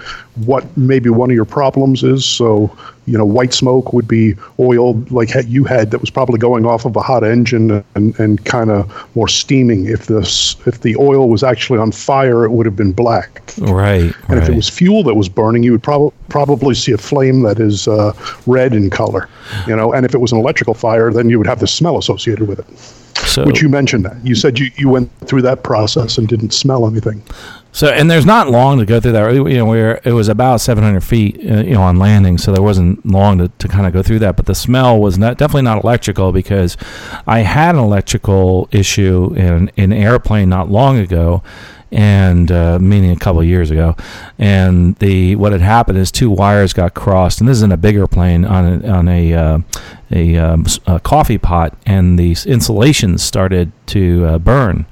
what maybe one of your problems is. So, you know, white smoke would be oil like you had that was probably going off of a hot engine and, and kind of more steaming. If this if the oil was actually on fire, it would have been black. Right. And right. if it was fuel that was burning, you would probably probably see a flame that is uh, red in color. You know, and if it was an electrical fire, then you would have the smell associated with it. So, Which you mentioned that you said you, you went through that process and didn't smell anything. So and there's not long to go through that. You know, where it was about 700 feet, uh, you know, on landing, so there wasn't long to, to kind of go through that. But the smell was not definitely not electrical because I had an electrical issue in, in an airplane not long ago and uh, meaning a couple years ago. And the what had happened is two wires got crossed, and this is in a bigger plane on a, on a uh, a, um, a, coffee pot, and the insulation started to uh, burn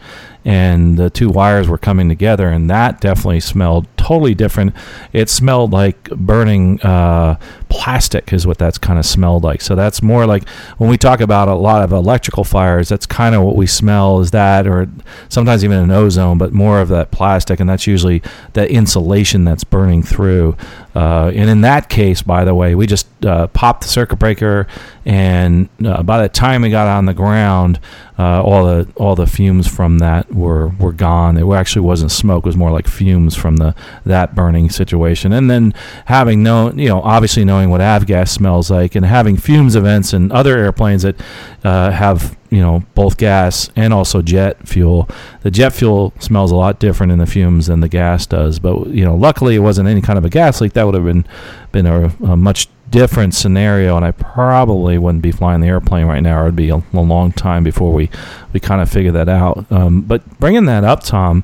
and the two wires were coming together, and that definitely smelled totally different. It smelled like burning uh, plastic, is what that's kind of smelled like. So that's more like when we talk about a lot of electrical fires, that's kind of what we smell is that, or sometimes even an ozone, but more of that plastic, and that's usually the insulation that's burning through. Uh, and in that case, by the way, we just uh, popped the circuit breaker, and uh, by the time we got on the ground, uh, all the all the fumes from that were were gone. It actually wasn't smoke; it was more like fumes from the that burning situation. And then having known, you know, obviously knowing what avgas smells like, and having fumes events in other airplanes that uh, have you know both gas and also jet fuel. The jet fuel smells a lot different in the fumes than the gas does. But you know, luckily it wasn't any kind of a gas leak. That would have been been a, a much different scenario, and I probably wouldn't be flying the airplane right now. It would be a, a long time before we we kind of figure that out. Um, but bringing that up, Tom,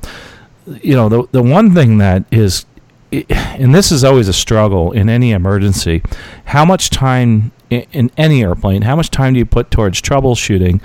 you know the the one thing that is, and this is always a struggle in any emergency, how much time in, in any airplane, how much time do you put towards troubleshooting,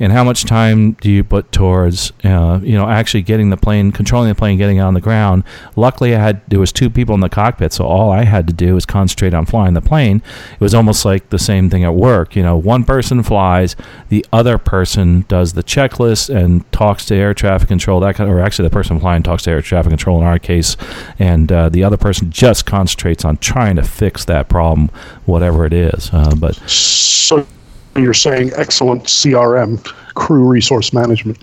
and how much time do you put towards uh, you know actually getting the plane, controlling the plane, getting it on the ground? Luckily, I had there was two people in the cockpit, so all I had to do was concentrate on flying the plane. It was almost like the same thing at work. You know, one person flies, the other person does the checklist and talks to air traffic control. That kind of, or actually, the person flying talks to air traffic control in our case, and uh, the other person just concentrates on trying to fix that problem, whatever it is. Uh, but so you're saying excellent CRM, crew resource management.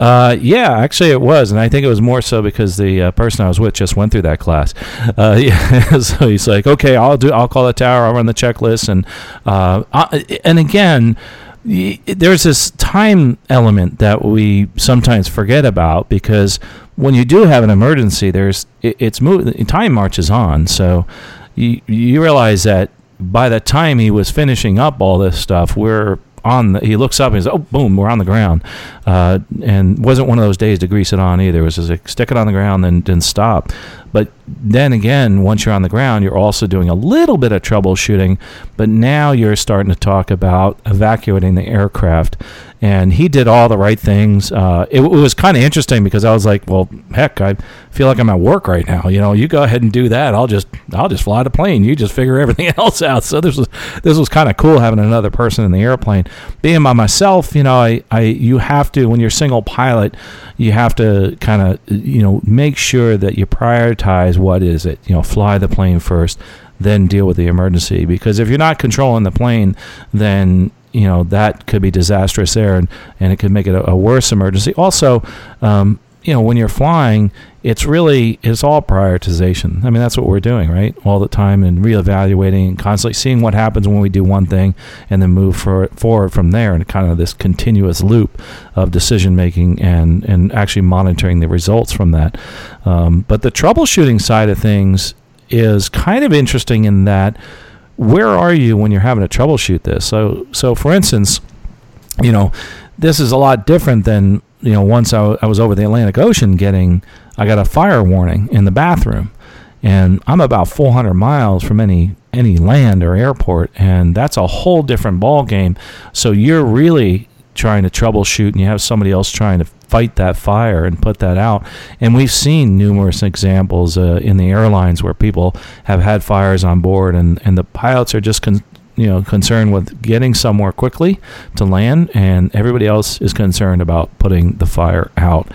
Uh, yeah, actually it was, and I think it was more so because the uh, person I was with just went through that class. Uh, (laughs) yeah, (laughs) so he's like, okay, I'll do, I'll call the tower, I'll run the checklist, and uh, I, and again, there's this time element that we sometimes forget about because when you do have an emergency, there's it, it's moving, time marches on, so you you realize that by the time he was finishing up all this stuff, we're on the, he looks up and he's oh boom we're on the ground. Uh, and wasn't one of those days to grease it on either. It was just like stick it on the ground and then stop but then again once you're on the ground you're also doing a little bit of troubleshooting but now you're starting to talk about evacuating the aircraft and he did all the right things. Uh, it, it, was kind of interesting because I was like, well, heck, I feel like I'm at work right now. You know, you go ahead and do that. I'll just I'll just fly the plane. You just figure (laughs) everything else out. So this was this was kind of cool having another person in the airplane. Being by myself, you know, I, I you have to when you're single pilot, you have to kind of you know make sure that you prioritize what is it. You know, fly the plane first then deal with the emergency because if you're not controlling the plane then you know that could be disastrous there, and, and it could make it a, a worse emergency. Also, um, you know, when you're flying, it's really it's all prioritization. I mean, that's what we're doing, right? All the time and reevaluating and constantly seeing what happens when we do one thing and then move for, forward from there and kind of this continuous loop of decision making and and actually monitoring the results from that. Um, but the troubleshooting side of things is kind of interesting in that where are you when you're having to troubleshoot this? So, so for instance, you know, this is a lot different than you know. Once I, w- I was over the Atlantic Ocean, getting I got a fire warning in the bathroom, and I'm about 400 miles from any any land or airport, and that's a whole different ball game. So you're really trying to troubleshoot, and you have somebody else trying to fight that fire and put that out. And we've seen numerous examples uh, in the airlines where people have had fires on board, and, and the pilots are just con- you know concerned with getting somewhere quickly to land, and everybody else is concerned about putting the fire out.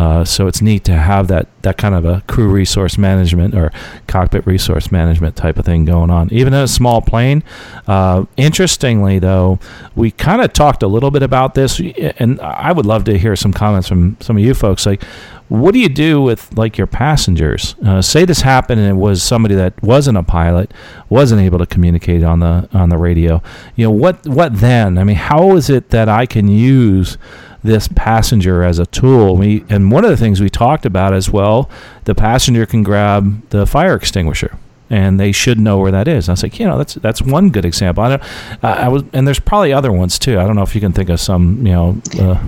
Uh, so it's neat to have that that kind of a crew resource management or cockpit resource management type of thing going on, even in a small plane. Uh, interestingly, though, we kind of talked a little bit about this, and I would love to hear some comments from some of you folks. Like, what do you do with like your passengers? Uh, say this happened and it was somebody that wasn't a pilot, wasn't able to communicate on the on the radio. You know what? What then? I mean, how is it that I can use this passenger as a tool? We and one of the things we talked about as well, the passenger can grab the fire extinguisher and they should know where that is. And I was like, you know, that's that's one good example. I, don't, I was, and there's probably other ones too. I don't know if you can think of some, you know, uh,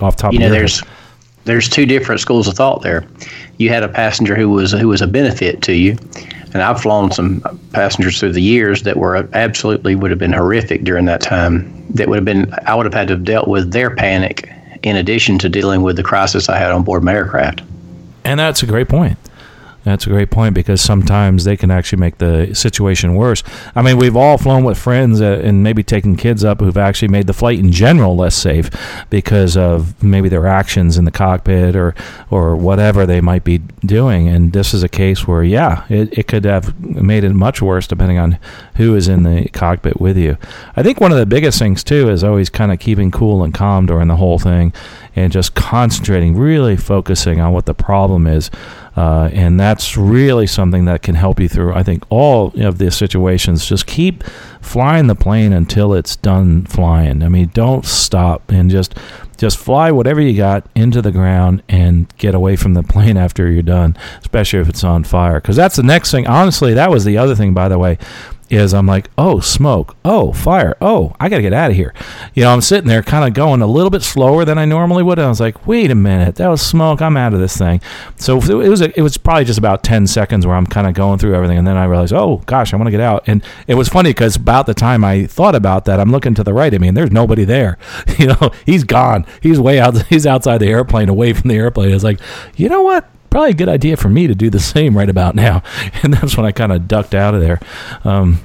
off top. You know, there's head there's two different schools of thought there. You had a passenger who was who was a benefit to you, and I've flown some passengers through the years that were absolutely would have been horrific during that time. That would have been I would have had to have dealt with their panic in addition to dealing with the crisis I had on board my aircraft. And that's a great point. That's a great point because sometimes they can actually make the situation worse. I mean, we've all flown with friends uh, and maybe taken kids up who've actually made the flight in general less safe because of maybe their actions in the cockpit or or whatever they might be doing. And this is a case where, yeah, it, it could have made it much worse depending on who is in the cockpit with you. I think one of the biggest things too is always kind of keeping cool and calm during the whole thing and just concentrating, really focusing on what the problem is. Uh, and that's really something that can help you through, I think, all of the situations. Just keep flying the plane until it's done flying. I mean, don't stop and just just fly whatever you got into the ground and get away from the (laughs) plane after you're done, especially if it's on fire. Because that's the next thing. Honestly, that was the other thing, by the way is I'm like, oh, smoke, oh, fire, oh, I got to get out of here. You know, I'm sitting there kind of going a little bit slower than I normally would. And I was like, wait a minute, that was smoke. I'm out of this thing. So it was a, it was probably just about 10 seconds where I'm kind of going through everything. And then I realized, oh, gosh, I want to get out. And it was funny because about the time I thought about that, I'm looking to the right of me and there's nobody there. (laughs) You know, he's gone. He's way out. He's outside the airplane, away from the airplane. It's like, you know what? Probably a good idea for me to do the same right about now. (laughs) And that's when I kind of ducked out of there. Um,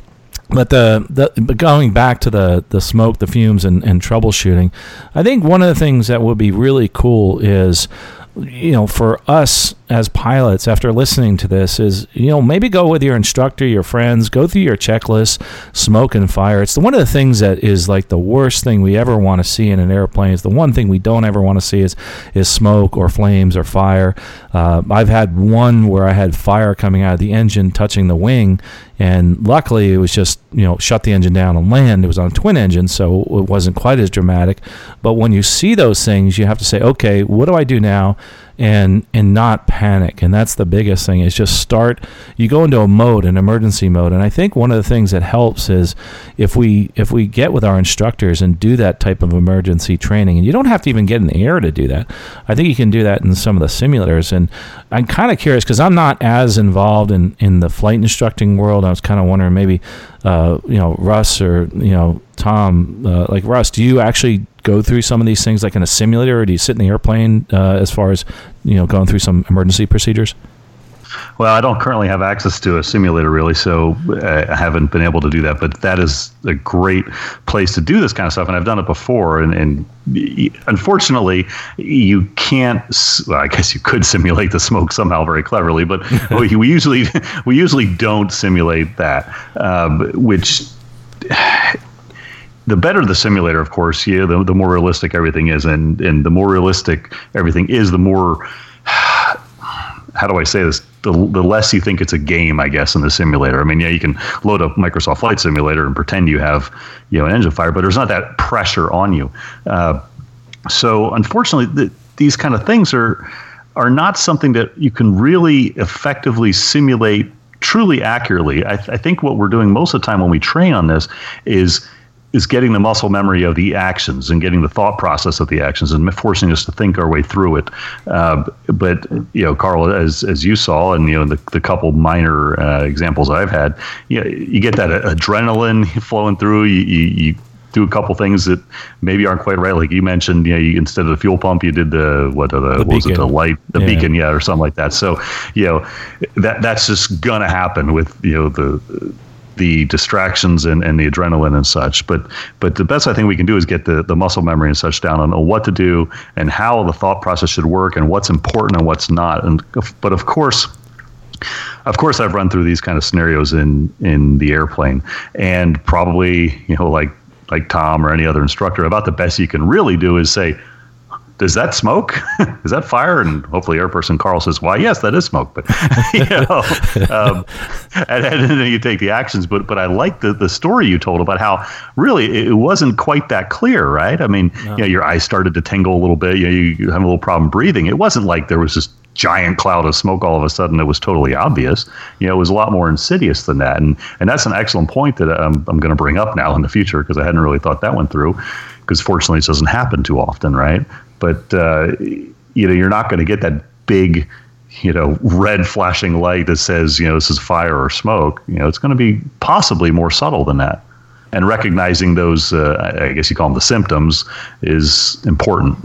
but the, the but going back to the the smoke, the fumes, and, and troubleshooting, I think one of the things that would be really cool is you know, for us as pilots, after listening to this, is you know maybe go with your instructor, your friends, go through your checklist, smoke and fire. It's the, one of the things that is like the worst thing we ever want to see in an airplane. is the one thing we don't ever want to see is is smoke or flames or fire. Uh, I've had one where I had fire coming out of the engine touching the wing, and luckily it was just you know shut the engine down and land. It was on a twin engine, so it wasn't quite as dramatic. But when you see those things, you have to say, okay, what do I do now? And and not panic. And that's the biggest thing is just start you go into a mode an emergency mode. And i think one of the things that helps is if we if we get with our instructors and do that type of emergency training and you don't have to even get in the air to do that i think you can do that in some of the simulators. And i'm kind of curious because i'm not as involved in in the flight instructing world. I was kind of wondering maybe uh, you know russ or you know tom uh, like russ do you actually go through some of these things like in a simulator, or do you sit in the airplane uh, as far as you know going through some emergency procedures? Well, I don't currently have access to a simulator really, so uh, I haven't been able to do that. But that is a great place to do this kind of stuff, and I've done it before. And, and unfortunately, you can't. Well, I guess you could simulate the smoke somehow very cleverly, but (laughs) we, we usually we usually don't simulate that, um, which the better the simulator, of course, yeah, the, the more realistic everything is, and and the more realistic everything is, the more (sighs) how do I say this? The, the less you think it's a game, I guess, in the simulator. I mean, yeah, you can load up Microsoft Flight Simulator and pretend you have, you know, an engine fire, but there's not that pressure on you. Uh, so, unfortunately, the, these kind of things are are not something that you can really effectively simulate truly accurately. I, th- I think what we're doing most of the time when we train on this is is getting the muscle memory of the actions and getting the thought process of the actions and forcing us to think our way through it. Uh, but you know, Carl, as as you saw, and you know, the, the couple minor uh, examples I've had, you, know, you get that adrenaline flowing through. You, you, you do a couple things that maybe aren't quite right. Like you mentioned, you know, you, instead of the fuel pump, you did the what the, the what was it the light the yeah. beacon, yeah, or something like that. So you know that that's just gonna happen with you know the the distractions and, and the adrenaline and such. But but the best I think we can do is get the, the muscle memory and such down on what to do and how the thought process should work and what's important and what's not. And but of course. Of course, I've run through these kind of scenarios in in the airplane, and probably you know like like Tom or any other instructor, about the best you can really do is say, is that smoke? (laughs) is that fire? And hopefully, airperson Carl says, "Why, yes, that is smoke." But (laughs) you know, um, and, and, then you take the actions. But but I like the the story you told about how really it wasn't quite that clear, right? I mean, no. you know, your eyes started to tingle a little bit. You, know, you, you have a little problem breathing. It wasn't like there was this giant cloud of smoke all of a sudden it was totally obvious you know it was a lot more insidious than that and and that's an excellent point that i'm, I'm going to bring up now in the future because i hadn't really thought that one through because fortunately it doesn't happen too often right but uh, you know you're not going to get that big you know red flashing light that says you know this is fire or smoke. You know it's going to be possibly more subtle than that. And recognizing those uh, i guess you call them the symptoms is important.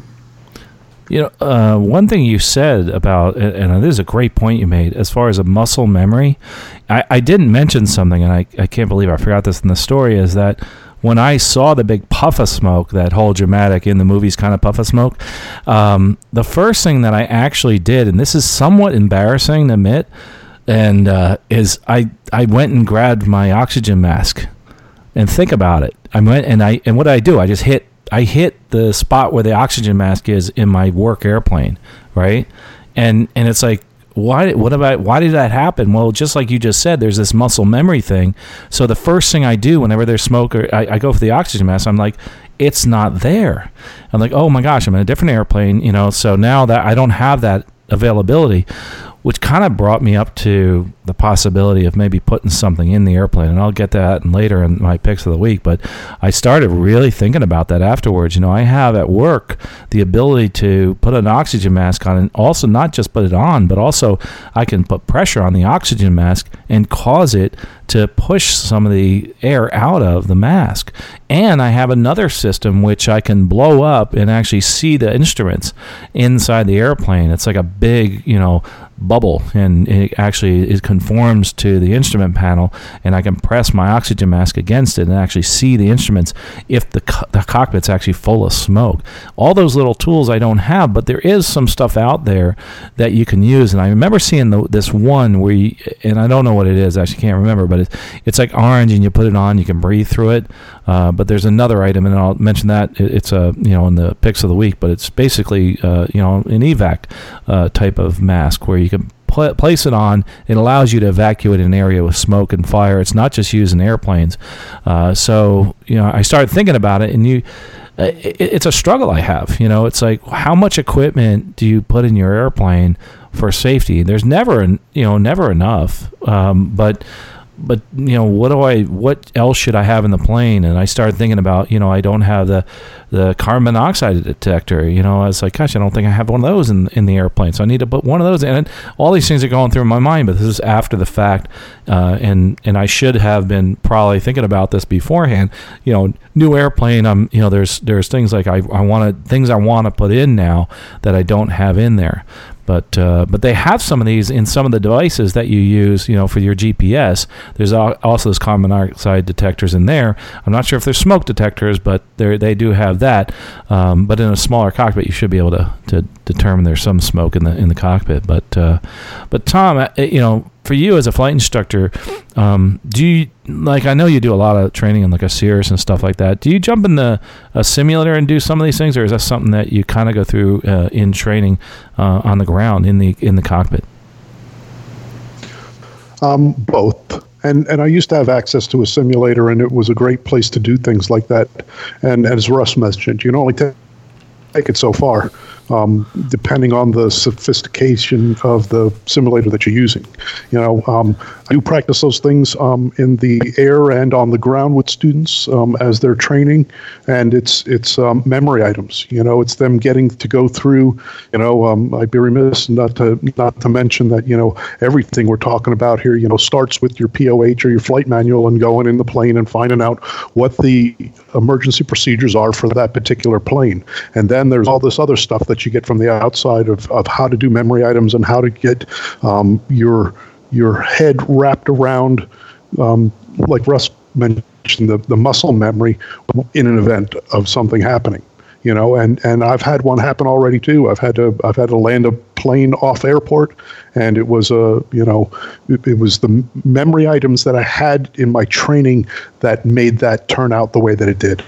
You know, uh, one thing you said about, and this is a great point you made, as far as a muscle memory, I, I didn't mention something, and I, I can't believe I forgot this in the story, is that when I saw the big puff of smoke, that whole dramatic in the movies kind of puff of smoke, um, the first thing that I actually did, and this is somewhat embarrassing to admit, and uh, is I I went and grabbed my oxygen mask, and think about it. I went and I and what did I do? I just hit I hit the spot where the oxygen mask is in my work airplane, right? And and it's like why what about why did that happen? Well just like you just said there's this muscle memory thing. So the first thing i do whenever there's smoke or I, I, go for the oxygen mask i'm like it's not there. I'm like oh my gosh i'm in a different airplane you know so now that i don't have that availability which kind of brought me up to the possibility of maybe putting something in the airplane. And I'll get that later in my picks of the week. But I started really thinking about that afterwards. You know, I have at work the ability to put an oxygen mask on and also not just put it on, but also I can put pressure on the oxygen mask and cause it to push some of the air out of the mask. And I have another system which I can blow up and actually see the instruments inside the airplane. It's like a big, you know, bubble and it actually it conforms to the instrument panel and I can press my oxygen mask against it and actually see the instruments if the, co- the cockpit's actually full of smoke. All those little tools I don't have, but there is some stuff out there that you can use. And I remember seeing the, this one where you, and I don't know what it is, I actually can't remember, but it's, it's like orange and you put it on, you can breathe through it. Uh, but there's another item, and I'll mention that it's a you know in the picks of the week, but it's basically uh, you know an evac uh, type of mask where you can pl- place it on. It allows you to evacuate an area with smoke and fire. It's not just used in airplanes. Uh, so you know I started thinking about it, and you. Uh, it's a struggle I have. You know, it's like how much equipment do you put in your airplane for safety? There's never, you know, never enough. Um, but but you know what do I what else should I have in the plane? And I started thinking about you know I don't have the the carbon monoxide detector. You know I was like gosh I don't think I have one of those in in the airplane, so I need to put one of those in. And all these things are going through my mind, but this is after the fact, uh, and and I should have been probably thinking about this beforehand. You know, new airplane. I'm you know there's there's things like I I want to things I want to put in now that I don't have in there. But uh, but they have some of these in some of the devices that you use, you know, for your GPS. There's also those carbon monoxide detectors in there. I'm not sure if they're smoke detectors, but they they do have that. Um, but in a smaller cockpit, you should be able to, to determine there's some smoke in the in the cockpit. But uh, but Tom, uh, you know, for you as a flight instructor, um, do you like? I know you do a lot of training in like a Cirrus and stuff like that. Do you jump in the a simulator and do some of these things, or is that something that you kind of go through uh, in training uh, on the ground in the in the cockpit? Um, both. And and I used to have access to a simulator, and it was a great place to do things like that. And as Russ mentioned, you can only take it so far um, depending on the sophistication of the simulator that you're using. You know, um, I do practice those things um, in the air and on the ground with students um, as they're training, and it's it's um, memory items. You know, it's them getting to go through. You know, um, I'd be remiss not to not to mention that you know everything we're talking about here. You know, starts with your POH or your flight manual and going in the plane and finding out what the emergency procedures are for that particular plane, and then there's all this other stuff that that you get from the outside of, of how to do memory items and how to get um, your your head wrapped around, um, like Russ mentioned, the, the muscle memory in an event of something happening. You know, and, and I've had one happen already too. I've had to I've had to land a plane off airport, and it was a you know it, it was the memory items that I had in my training that made that turn out the way that it did.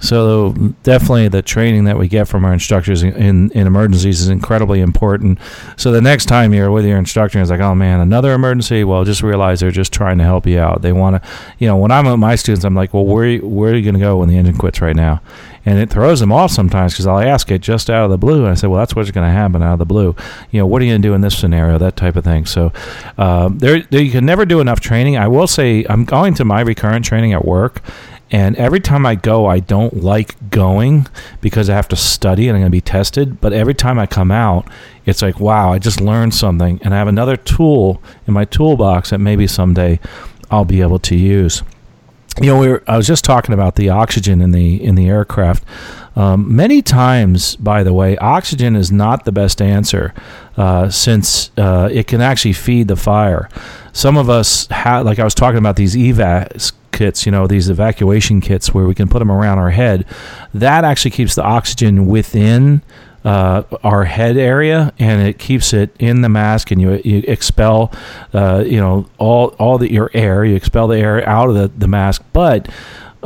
So definitely the training that we get from our instructors in, in emergencies is incredibly important. So the next time you're with your instructor, it's like, oh man, another emergency. Well, just realize they're just trying to help you out. They want to, you know, when I'm with my students, I'm like, well, where where are you going to go when the engine quits right now? And it throws them off sometimes because I'll ask it just out of the blue, and I say, well, that's what's going to happen out of the blue. You know, what are you going to do in this scenario? That type of thing. So uh, there, there, you can never do enough training. I will say, I'm going to my recurrent training at work and every time I go, I don't like going because I have to study and I'm going to be tested. But every time I come out, it's like, wow, I just learned something. And I have another tool in my toolbox that maybe someday I'll be able to use. You know, we were, I was just talking about the oxygen in the in the aircraft. Um, many times, by the way, oxygen is not the best answer uh, since uh, it can actually feed the fire. Some of us, ha- like I was talking about these EVAS kits, you know, these evacuation kits where we can put them around our head, that actually keeps the oxygen within uh, our head area, and it keeps it in the mask, and you you expel, uh, you know, all all the your air, you expel the air out of the, the mask, but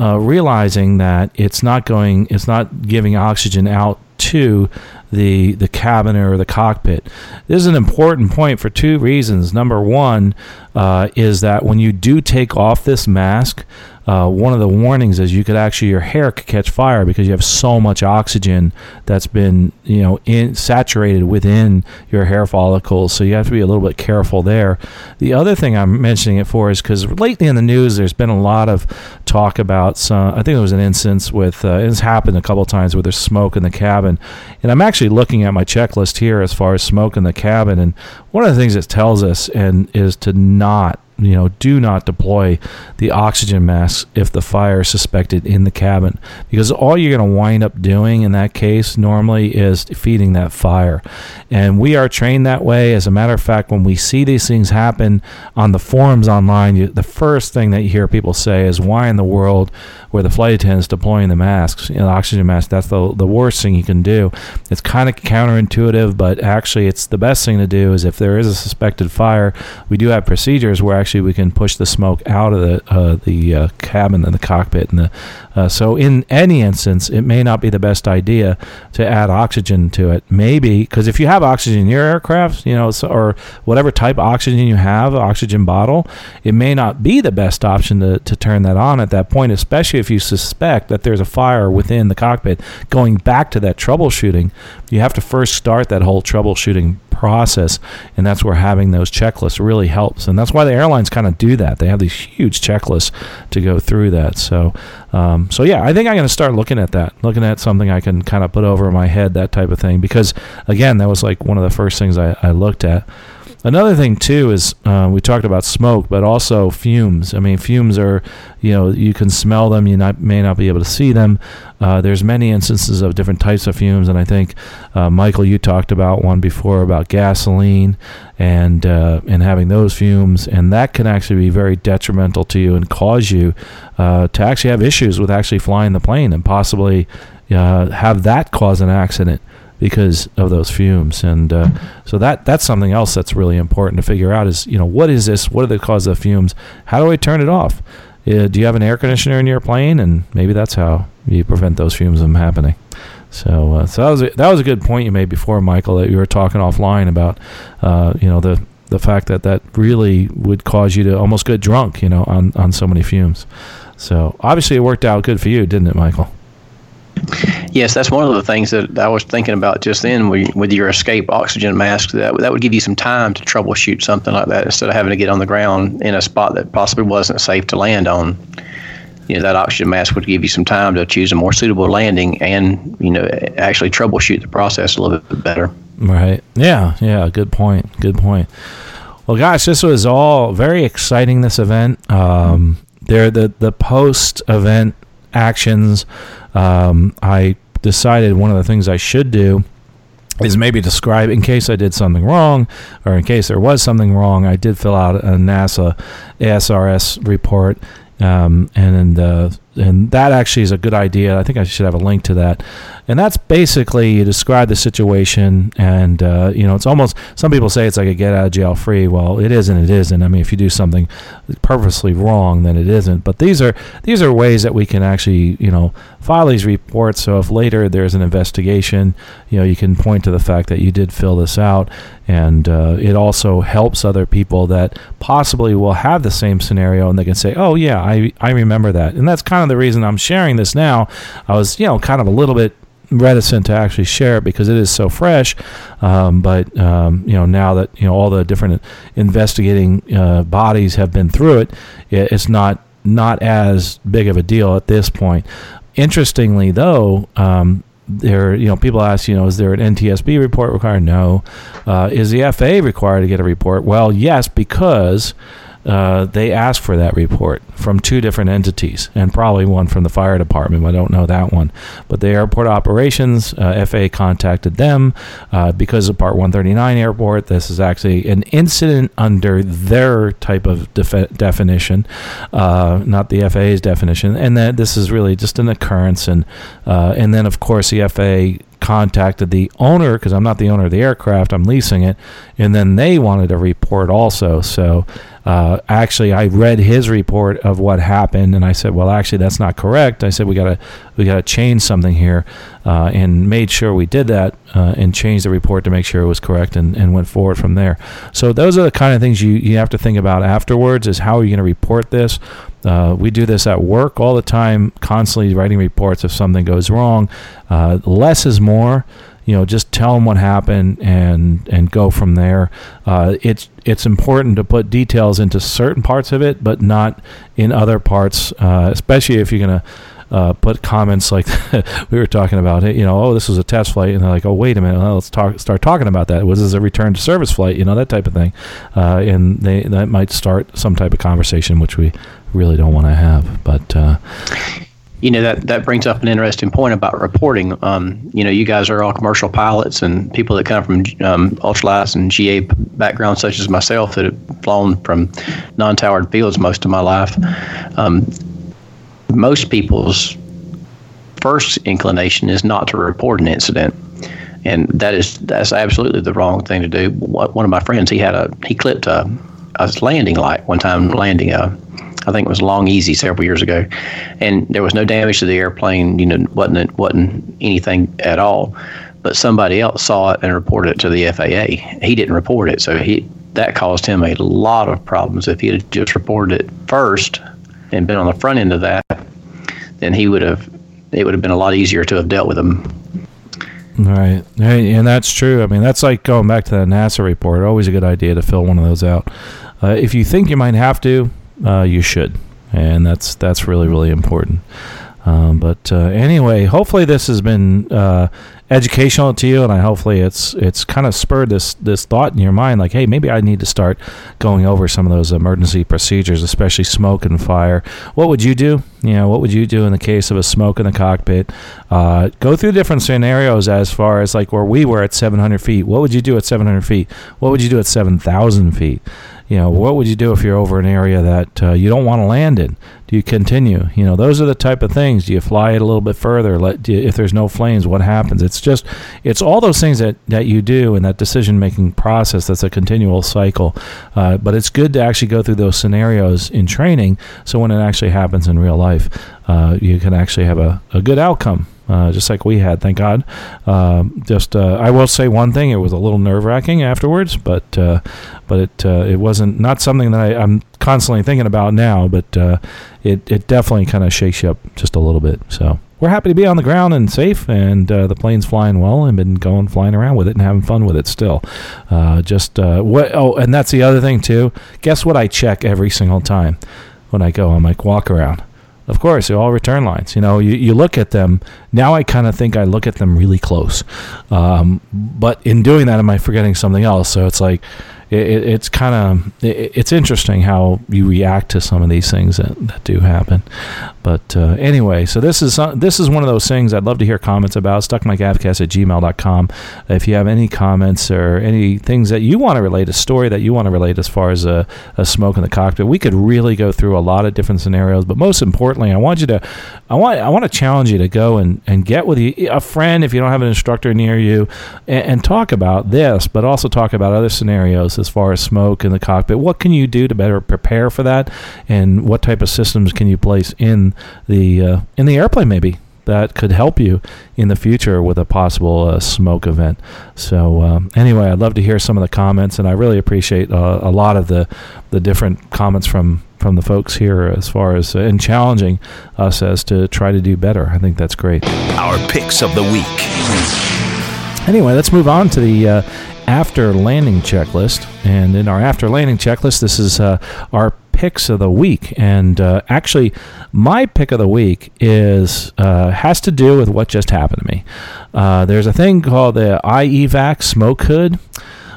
uh, realizing that it's not going, it's not giving oxygen out to the the cabin or the cockpit. This is an important point for two reasons. Number one uh, is that when you do take off this mask, uh, one of the warnings is you could actually your hair could catch fire because you have so much oxygen that's been you know in, saturated within your hair follicles. So you have to be a little bit careful there. The other thing I'm mentioning it for is because lately in the news there's been a lot of talk about some. I think there was an instance with uh, it's happened a couple of times where there's smoke in the cabin, and I'm actually looking at my checklist here as far as smoke in the cabin, and one of the things it tells us and is to not you know, do not deploy the oxygen masks if the fire is suspected in the cabin because all you're going to wind up doing in that case normally is feeding that fire. And we are trained that way. As a matter of fact, when we see these things happen on the forums online, you, the first thing that you hear people say is, why in the world were the flight attendants deploying the masks, you know, the oxygen masks? That's the, the worst thing you can do. It's kind of counterintuitive, but actually, it's the best thing to do is if there is a suspected fire, we do have procedures where actually actually we can push the smoke out of the uh, the uh, cabin and the cockpit and the uh, so in any instance it may not be the best idea to add oxygen to it. Maybe because if you have oxygen in your aircraft you know so, or whatever type of oxygen you have oxygen bottle it may not be the best option to, to turn that on at that point especially if you suspect that there's a fire within the cockpit. Going back to that troubleshooting you have to first start that whole troubleshooting process and that's where having those checklists really helps. And that's why the airlines kind of do that. They have these huge checklists to go through that. So um, so yeah i think i'm going to start looking at that looking at something i can kind of put over my head that type of thing because again that was like one of the first things i, I looked at Another thing too is uh, we talked about smoke, but also fumes. I mean, fumes are, you know, you can smell them. You not, may not be able to see them. Uh, there's many instances of different types of fumes, and I think uh, Michael, you talked about one before about gasoline and uh, and having those fumes, and that can actually be very detrimental to you and cause you uh, to actually have issues with actually flying the plane and possibly uh, have that cause an accident because of those fumes. And uh, so that that's something else that's really important to figure out is you know what is this? What are the causes of the fumes? How do I turn it off? Uh, do you have an air conditioner in your plane? And maybe that's how you prevent those fumes from happening. So, uh, so that was a, that was a good point you made before, Michael. That you were talking offline about, uh, you know, the the fact that that really would cause you to almost get drunk, you know, on on so many fumes. So obviously, it worked out good for you, didn't it, Michael? Yes, that's one of the things that I was thinking about just then with your escape oxygen mask. That that would give you some time to troubleshoot something like that instead of having to get on the ground in a spot that possibly wasn't safe to land on. You know, that oxygen mask would give you some time to choose a more suitable landing and you know actually troubleshoot the process a little bit better. Right. Yeah. Yeah. Good point. Good point. Well, gosh, this was all very exciting. This event. Um, there, the the post event actions um, I decided one of the things I should do is maybe describe in case I did something wrong or in case there was something wrong. I did fill out a NASA ASRS report, um, and and that actually is a good idea. I think I should have a link to that. And that's basically you describe the situation, and uh, you know, it's almost some people say it's like a get out of jail free. Well, it isn't. It isn't. I mean, if you do something purposely wrong, then it isn't. But these are these are ways that we can actually you know file these reports. So if later there's an investigation, you know, you can point to the fact that you did fill this out, and uh, it also helps other people that possibly will have the same scenario, and they can say, "Oh yeah, I I remember that," and that's kind kind of the reason I'm sharing this now. I was, you know, kind of a little bit reticent to actually share it because it is so fresh. Um, but um, you know, now that you know all the different investigating uh, bodies have been through it, it's not not as big of a deal at this point. Interestingly, though. Um, there, you know, people ask, you know, is there an NTSB report required? No. Uh, is the FAA required to get a report? Well, yes, because uh, they asked for that report from two different entities, and probably one from the fire department. I don't know that one, but the airport operations uh, FAA contacted them uh, because of Part 139 airport. This is actually an incident under their type of def- definition, uh, not the FAA's definition, and that this is really just an occurrence. And uh, and then of course the FAA contacted the owner because I'm not the owner of the aircraft, I'm leasing it, and then they wanted a report also. So uh, actually, I read his report of what happened, and I said, "Well, actually, that's not correct." I said, "We gotta we gotta change something here," uh, and made sure we did that uh, and changed the report to make sure it was correct, and, and went forward from there. So those are the kind of things you you have to think about afterwards: is how are you going to report this? Uh, we do this at work all the time, constantly writing reports if something goes wrong. Uh, less is more you know, just tell them what happened and and go from there. Uh, it's it's important to put details into certain parts of it, but not in other parts, uh, especially if you're gonna. Uh, put comments like (laughs) we were talking about you know, oh, this was a test flight, and they're like, oh, wait a minute, well, let's talk, start talking about that. Was this a return to service flight? You know, that type of thing, uh, and they that might start some type of conversation, which we really don't want to have. But uh, you know that that brings up an interesting point about reporting. Um, you know, you guys are all commercial pilots and people that come from um, ultralights and GA backgrounds, such as myself, that have flown from non-towered fields most of my life. Um, most people's first inclination is not to report an incident, and that is that's absolutely the wrong thing to do. One of my friends, he had a he clipped a, a landing light one time landing a I think it was Long-EZ several years ago, and there was no damage to the airplane. You know, wasn't wasn't anything at all. But somebody else saw it and reported it to the FAA. He didn't report it, so he that caused him a lot of problems. If he had just reported it first and been on the front end of that, then he would have it would have been a lot easier to have dealt with him. Right, and that's true. I mean, that's like going back to that NASA report. Always a good idea to fill one of those out. Uh, if you think you might have to, uh, you should, and that's that's really really important. Um, but uh, anyway, hopefully this has been uh, educational to you, and I hopefully it's it's kind of spurred this this thought in your mind, like, hey, maybe I need to start going over some of those emergency procedures, especially smoke and fire. What would you do? You know, what would you do in the case of a smoke in the cockpit? Uh, go through different scenarios as far as like where we were at 700 feet. What would you do at 700 feet? What would you do at 7,000 feet? You know, what would you do if you're over an area that uh, you don't want to land in? Do you continue? You know, those are the type of things. Do you fly it a little bit further? Let you, if there's no flames, what happens? It's just, it's all those things that, that you do in that decision making process. That's a continual cycle. Uh, but it's good to actually go through those scenarios in training, so when it actually happens in real life, uh, you can actually have a, a good outcome uh, just like we had. Thank God. Uh, just I will say one thing: it was a little nerve wracking afterwards, but uh, but it uh, it wasn't not something that I, am constantly thinking about now. But uh, it it definitely kind of shakes you up just a little bit. So we're happy to be on the ground and safe, and the plane's flying well, and been going flying around with it and having fun with it still. just what? Oh, and that's the other thing too. Guess what? I check every single time when I go on my walk around of course, they're all return lines. You know, you, you look at them. Now I kind of think I look at them really close. Um, but in doing that, am I forgetting something else? So it's like, it, it's kind of it, it's interesting how you react to some of these things that, that do happen. But uh, anyway, so this is uh, this is one of those things I'd love to hear comments about. StuckMicAvcast at gmail.com. If you have any comments or any things that you want to relate, a story that you want to relate as far as a, a smoke in the cockpit, we could really go through a lot of different scenarios. But most importantly, I want you to I want I want to challenge you to go and, and get with you, a friend if you don't have an instructor near you and, and talk about this, but also talk about other scenarios as far as smoke in the cockpit. What can you do to better prepare for that, and what type of systems can you place in the uh, in the airplane maybe that could help you in the future with a possible uh, smoke event. So um, anyway, I'd love to hear some of the comments, and I really appreciate uh, a lot of the the different comments from from the folks here as far as uh, and challenging us as to try to do better. I think that's great. Our picks of the week. Anyway, let's move on to the uh, after landing checklist. And in our after landing checklist, this is uh, our picks of the week. And uh, actually, my pick of the week is uh, has to do with what just happened to me. Uh, there's a thing called the iEvac smoke hood.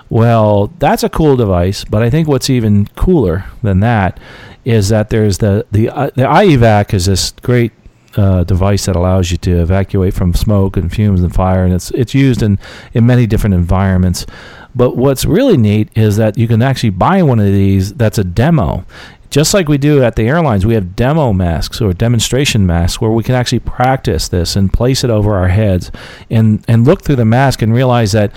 Well, that's a cool device, but I think what's even cooler than that is that there's the the uh, the iEvac is this great uh, device that allows you to evacuate from smoke and fumes and fire, and it's it's used in in many different environments. But what's really neat is that you can actually buy one of these that's a demo. Just like we do at the airlines, we have demo masks or demonstration masks where we can actually practice this and place it over our heads and, and look through the mask and realize that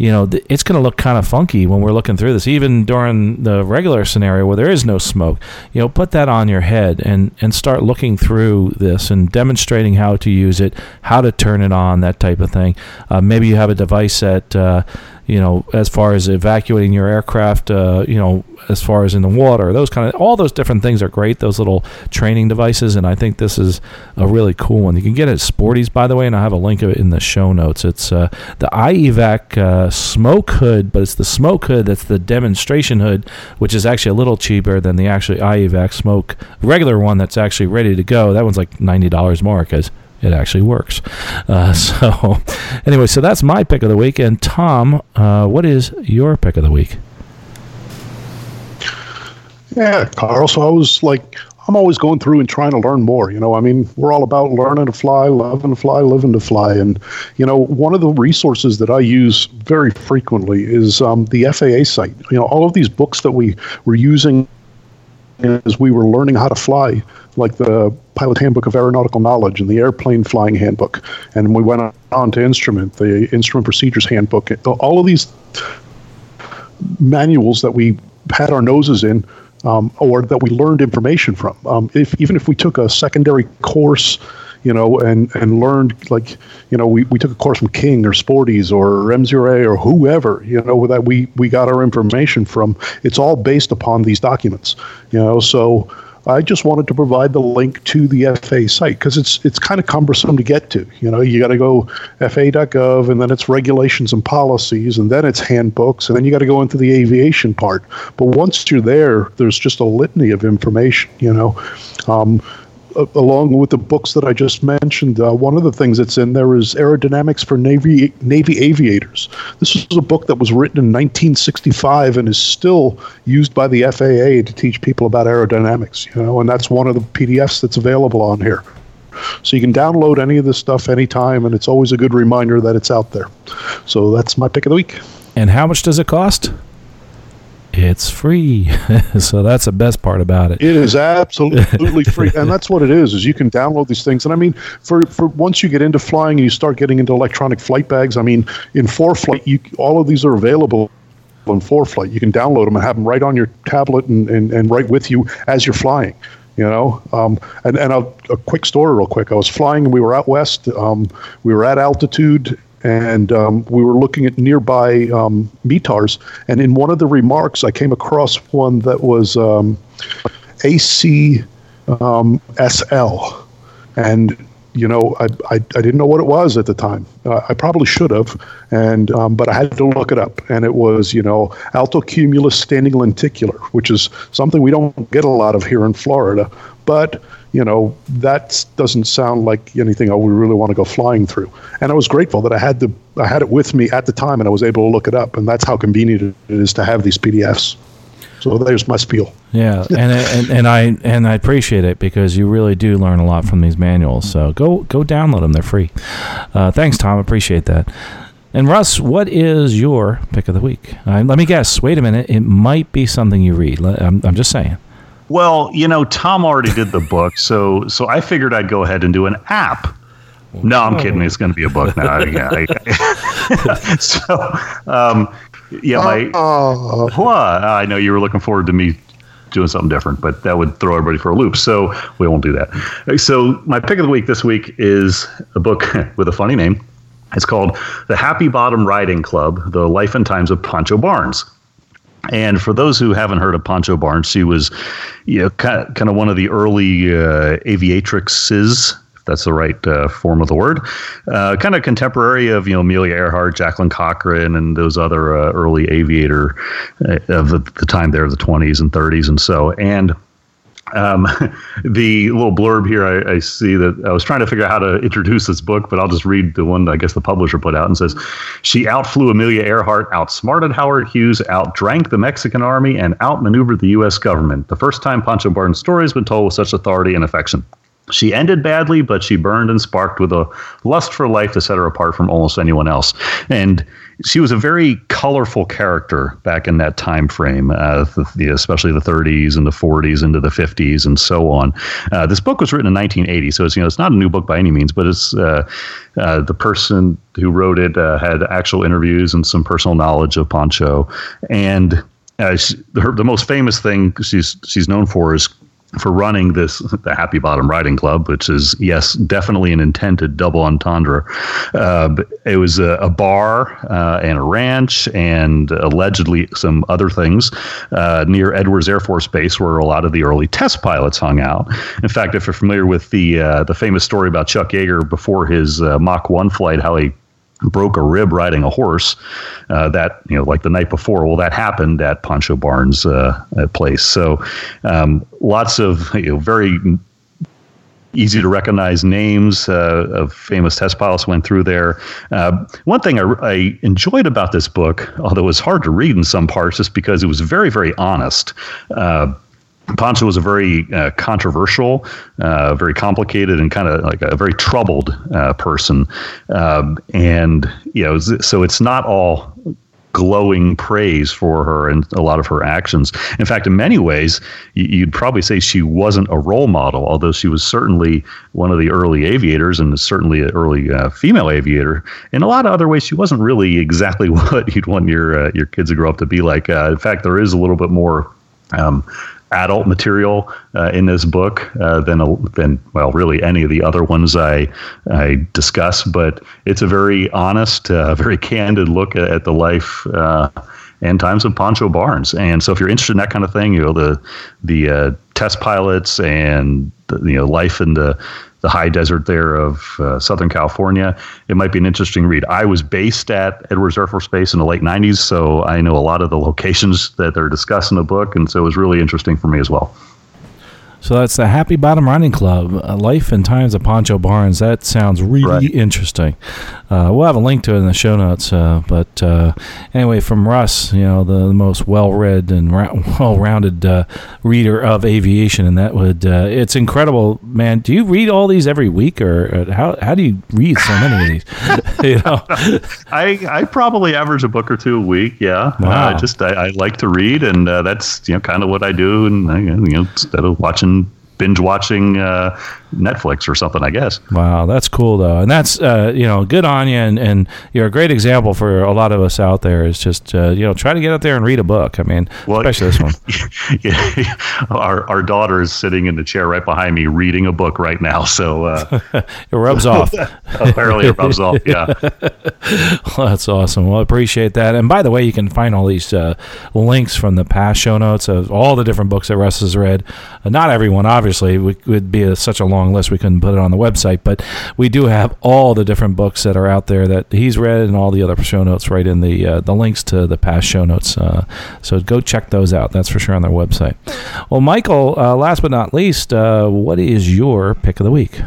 you know, th- it's going to look kind of funky when we're looking through this, even during the regular scenario where there is no smoke. You know, put that on your head and, and start looking through this and demonstrating how to use it, how to turn it on, that type of thing. Uh, maybe you have a device that, uh, you know, as far as evacuating your aircraft, uh, you know, as far as in the water, those kind of, all those different things are great, those little training devices. And I think this is a really cool one. You can get it at Sporty's, by the way, and I have a link of it in the show notes. It's uh, the iEvac uh, smoke hood, but it's the smoke hood that's the demonstration hood, which is actually a little cheaper than the actually iEvac smoke regular one that's actually ready to go. That one's like $90 more because it actually works. Uh, (laughs) so, anyway, so that's my pick of the week. And Tom, uh, what is your pick of the week? Yeah, Carl. So I was like, I'm always going through and trying to learn more. You know, I mean, we're all about learning to fly, loving to fly, living to fly. And, you know, one of the resources that I use very frequently is um, the FAA site. You know, all of these books that we were using as we were learning how to fly, like the Pilot Handbook of Aeronautical Knowledge and the Airplane Flying Handbook. And we went on to Instrument, the Instrument Procedures Handbook. All of these manuals that we had our noses in um, or that we learned information from. Um, if, even if we took a secondary course, you know, and, and learned like, you know, we, we took a course from King or Sporty's or M0A or whoever, you know, that we, we got our information from, it's all based upon these documents, you know, so I just wanted to provide the link to the FA site because it's it's kind of cumbersome to get to. You know, you got to go faa.gov and then it's regulations and policies and then it's handbooks and then you got to go into the aviation part. But once you're there, there's just a litany of information. You know, um, along with the books that I just mentioned, uh, one of the things that's in there is Aerodynamics for Navy Navy Aviators. This was a book that was written in 1965 and is still used by the FAA to teach people about aerodynamics. You know, and that's one of the PDFs that's available on here. So you can download any of this stuff anytime, and it's always a good reminder that it's out there. So that's my pick of the week. And how much does it cost? It's free. (laughs) so that's the best part about it. It is absolutely (laughs) free, and that's what it is. Is you can download these things, and I mean, for for once you get into flying and you start getting into electronic flight bags, I mean, in ForeFlight, you all of these are available in flight. You can download them and have them right on your tablet and and, and right with you as you're flying. You know, um, and and a, a, quick story, real quick. I was flying, and we were out west. Um, we were at altitude, and um, we were looking at nearby um, METARs. And in one of the remarks, I came across one that was um, AC um, and you know, I, I, I, didn't know what it was at the time. Uh, I probably should have, and um, but I had to look it up, and it was you know alto cumulus standing lenticular, which is something we don't get a lot of here in Florida, but you know, that doesn't sound like anything I would really want to go flying through. And I was grateful that I had the I had it with me at the time, and I was able to look it up. And that's how convenient it is to have these PDFs. So there's my spiel. Yeah, and, and and I and I appreciate it because you really do learn a lot from these manuals. So go go download them; they're free. Uh, thanks, Tom. Appreciate that. And Russ, what is your pick of the week? Uh, let me guess. Wait a minute. It might be something you read. I'm, I'm just saying. Well, you know, Tom already did the book, so so I figured I'd go ahead and do an app. No, I'm kidding. It's going to be a book now. yeah. I, (laughs) so, um, yeah, my. Uh, what? I know you were looking forward to me doing something different, but that would throw everybody for a loop. So we won't do that. So my pick of the week this week is a book (laughs) with a funny name. It's called The Happy Bottom Riding Club: The Life and Times of Pancho Barnes. And for those who haven't heard of Pancho Barnes, she was, you know, kind of, one of the early uh, aviatrixes, if that's the right uh, form of the word. Uh, kind of contemporary of you know Amelia Earhart, Jacqueline Cochran, and those other uh, early aviator uh, of the, the time there, the 20s and 30s, and so. And um, (laughs) the little blurb here, I, I, see that I was trying to figure out how to introduce this book, but I'll just read the one I guess the publisher put out and says, She outflew Amelia Earhart, outsmarted Howard Hughes, outdrank the Mexican army, and outmaneuvered the U.S. government. The first time Pancho Barnes' story has been told with such authority and affection. She ended badly, but she burned and sparked with a lust for life to set her apart from almost anyone else. And she was a very colorful character back in that time frame, uh, the, especially the 30s and the 40s into the 50s and so on. Uh, this book was written in 1980, so it's you know it's not a new book by any means, but it's uh, uh the person who wrote it uh, had actual interviews and some personal knowledge of Pancho, and uh, she, her, the most famous thing she's she's known for is for running this the Happy Bottom Riding Club, which is yes, definitely an intended double entendre. Uh, it was a, a bar uh, and a ranch, and allegedly some other things uh, near Edwards Air Force Base, where a lot of the early test pilots hung out. In fact, if you're familiar with the uh, the famous story about Chuck Yeager before his uh, Mach One flight, how he broke a rib riding a horse uh, that you know like the night before well that happened at Pancho Barnes uh, place so um, lots of you know very easy to recognize names uh, of famous test pilots went through there. Uh, one thing I, I, enjoyed about this book, although it was hard to read in some parts, just because it was very, very honest. Uh, Pancho was a very uh, controversial, uh, very complicated, and kind of like a very troubled uh, person. Um, and, you know, so it's not all glowing praise for her and a lot of her actions. In fact, in many ways, you'd probably say she wasn't a role model, although she was certainly one of the early aviators and certainly an early uh, female aviator. In a lot of other ways, she wasn't really exactly (laughs) what you'd want your uh, your kids to grow up to be like. Uh, in fact, there is a little bit more um, adult material uh, in this book uh, than than well, really any of the other ones I I discuss. But it's a very honest, uh, very candid look at, at the life. Uh, and times of Pancho Barnes, and so if you're interested in that kind of thing, you know the the uh, test pilots and the, you know life in the the high desert there of uh, Southern California. It might be an interesting read. I was based at Edwards Air Force Base in the late 90s, so I know a lot of the locations (laughs) that they're discussing in the book, and so it was really interesting for me as well. So that's the Happy Bottom Riding Club, uh, Life and Times of Pancho Barnes. That sounds really right. interesting. Uh, we'll have a link to it in the show notes. Uh, but uh, anyway, from Russ, you know, the, the most well-read and ra- (laughs) well-rounded uh, reader of aviation, and that would uh, it's incredible, man. Do you read all these every week, or how how do you read so many of these? (laughs) (laughs) you know, I I probably average a book or two a week. Yeah, wow. I just I, I, like to read, and that's you know kind of what I do, and I, you know instead of watching binge watching uh, Netflix or something, I guess. Wow, that's cool though, and that's uh, you know good on you, and, and you're a great example for a lot of us out there. Is just uh, you know try to get out there and read a book. I mean, well, especially this one. (laughs) yeah, our our daughter is sitting in the chair right behind me reading a book right now, so uh, (laughs) it rubs off. (laughs) apparently, it rubs off. Yeah, well, that's awesome. Well, I appreciate that. And by the way, you can find all these uh, links from the past show notes of all the different books that Russ has read. Uh, not everyone, obviously, would be a, such a long long list. We couldn't put it on the website, but we do have all the different books that are out there that he's read and all the other show notes right in the uh, the links to the past show notes. Uh, so go check those out. That's for sure on their website. Well, Michael, uh, last but not least, uh, what is your pick of the week?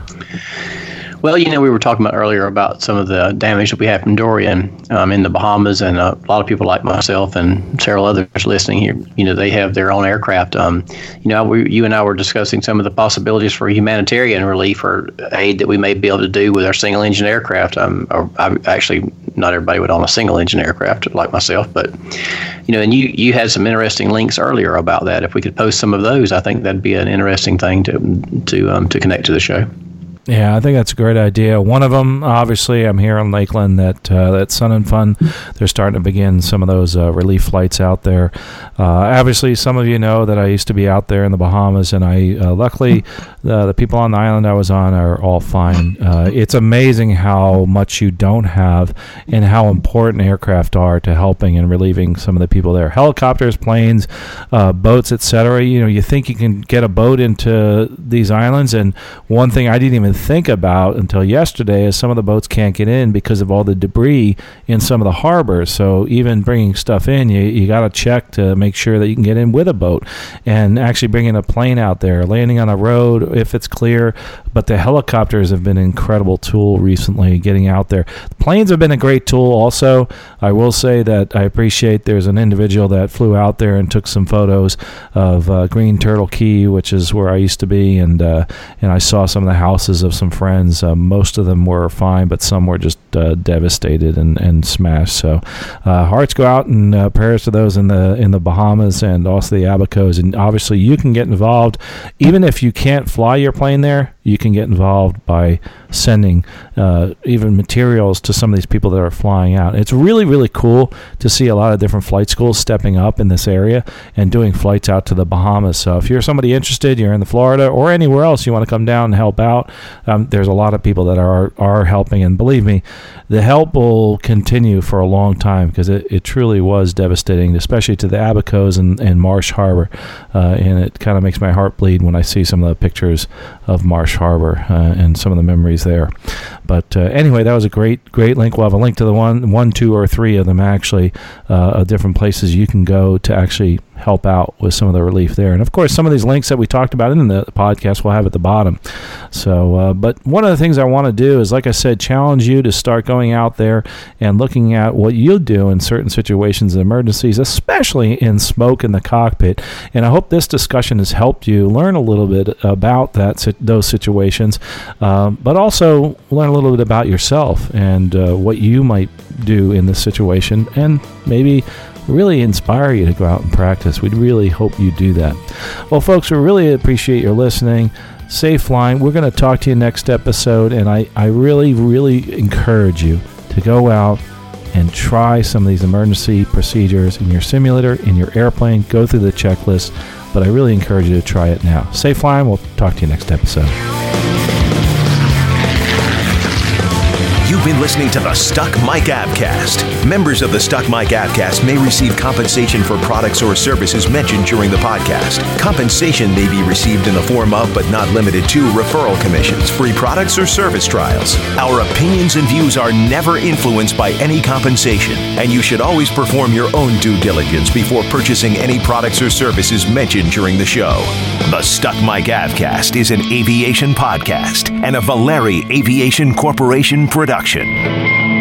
Well, you know, we were talking about earlier about some of the damage that we had from Dorian um, in the Bahamas, and a lot of people like myself and several others listening here, you know, they have their own aircraft. Um, you know, we, you and I were discussing some of the possibilities for humanitarian relief or aid that we may be able to do with our single engine aircraft. Um, or I, actually, not everybody would own a single engine aircraft like myself, but you know, and you you had some interesting links earlier about that. If we could post some of those, I think that'd be an interesting thing to to um, to connect to the show. Yeah, I think that's a great idea. One of them, obviously, I'm here in Lakeland. That uh, that Sun and Fun, they're starting to begin some of those uh, relief flights out there. Uh, obviously, some of you know that I used to be out there in the Bahamas, and I uh, luckily (laughs) uh, the people on the island I was on are all fine. Uh, it's amazing how much you don't have, and how important aircraft are to helping and relieving some of the people there. Helicopters, planes, boats, etc. You know, you think you can get a boat into these islands, and one thing I didn't even think about until yesterday is some of the boats can't get in because of all the debris in some of the harbors. So even bringing stuff in, you, you got to check to make sure that you can get in with a boat and actually bringing a plane out there, landing on a road if it's clear. But the helicopters have been an incredible tool recently getting out there. The planes have been a great tool also. I will say that I appreciate there's an individual that flew out there and took some photos of uh, Green Turtle Cay, which is where I used to be, and uh, and I saw some of the houses of some friends. Uh, most of them were fine, but some were just uh, devastated and, and smashed. So uh, hearts go out and uh, prayers to those in the in the Bahamas and also the Abacos. And obviously, you can get involved, even if you can't fly your plane there. You can get involved by sending uh, even materials to some of these people that are flying out. It's really, really cool to see a lot of different flight schools stepping up in this area and doing flights out to the Bahamas. So if you're somebody interested, you're in the Florida or anywhere else, you want to come down and help out, um, there's a lot of people that are, are helping. And believe me, the help will continue for a long time because it, it truly was devastating, especially to the Abacos and, and Marsh Harbor. Uh, and it kind of makes my heart bleed when I see some of the pictures of Marsh Harbor uh, and some of the memories there. But uh, anyway, that was a great, great link. We'll have a link to the one, one, two, or three of them actually, uh, different places you can go to actually help out with some of the relief there. And of course, some of these links that we talked about in the podcast we'll have at the bottom. So, uh, but one of the things I want to do is, like I said, challenge you to start going out there and looking at what you do in certain situations and emergencies, especially in smoke in the cockpit. And I hope this discussion has helped you learn a little bit about that those situations, uh, but also learn a little bit about yourself and uh, what you might do in this situation, and maybe really inspire you to go out and practice. We'd really hope you do that. Well, folks, we really appreciate your listening. Safe flying. We're going to talk to you next episode, and I, I really, really encourage you to go out and try some of these emergency procedures in your simulator, in your airplane. Go through the checklist, but I really encourage you to try it now. Safe flying. We'll talk to you next episode. You've been listening to the Stuck Mic AvCast. Members of the Stuck Mic AvCast may receive compensation for products or services mentioned during the podcast. Compensation may be received in the form of, but not limited to, referral commissions, free products, or service trials. Our opinions and views are never influenced by any compensation, and you should always perform your own due diligence before purchasing any products or services mentioned during the show. The Stuck Mic AvCast is an aviation podcast and a Valeri Aviation Corporation production. Nation.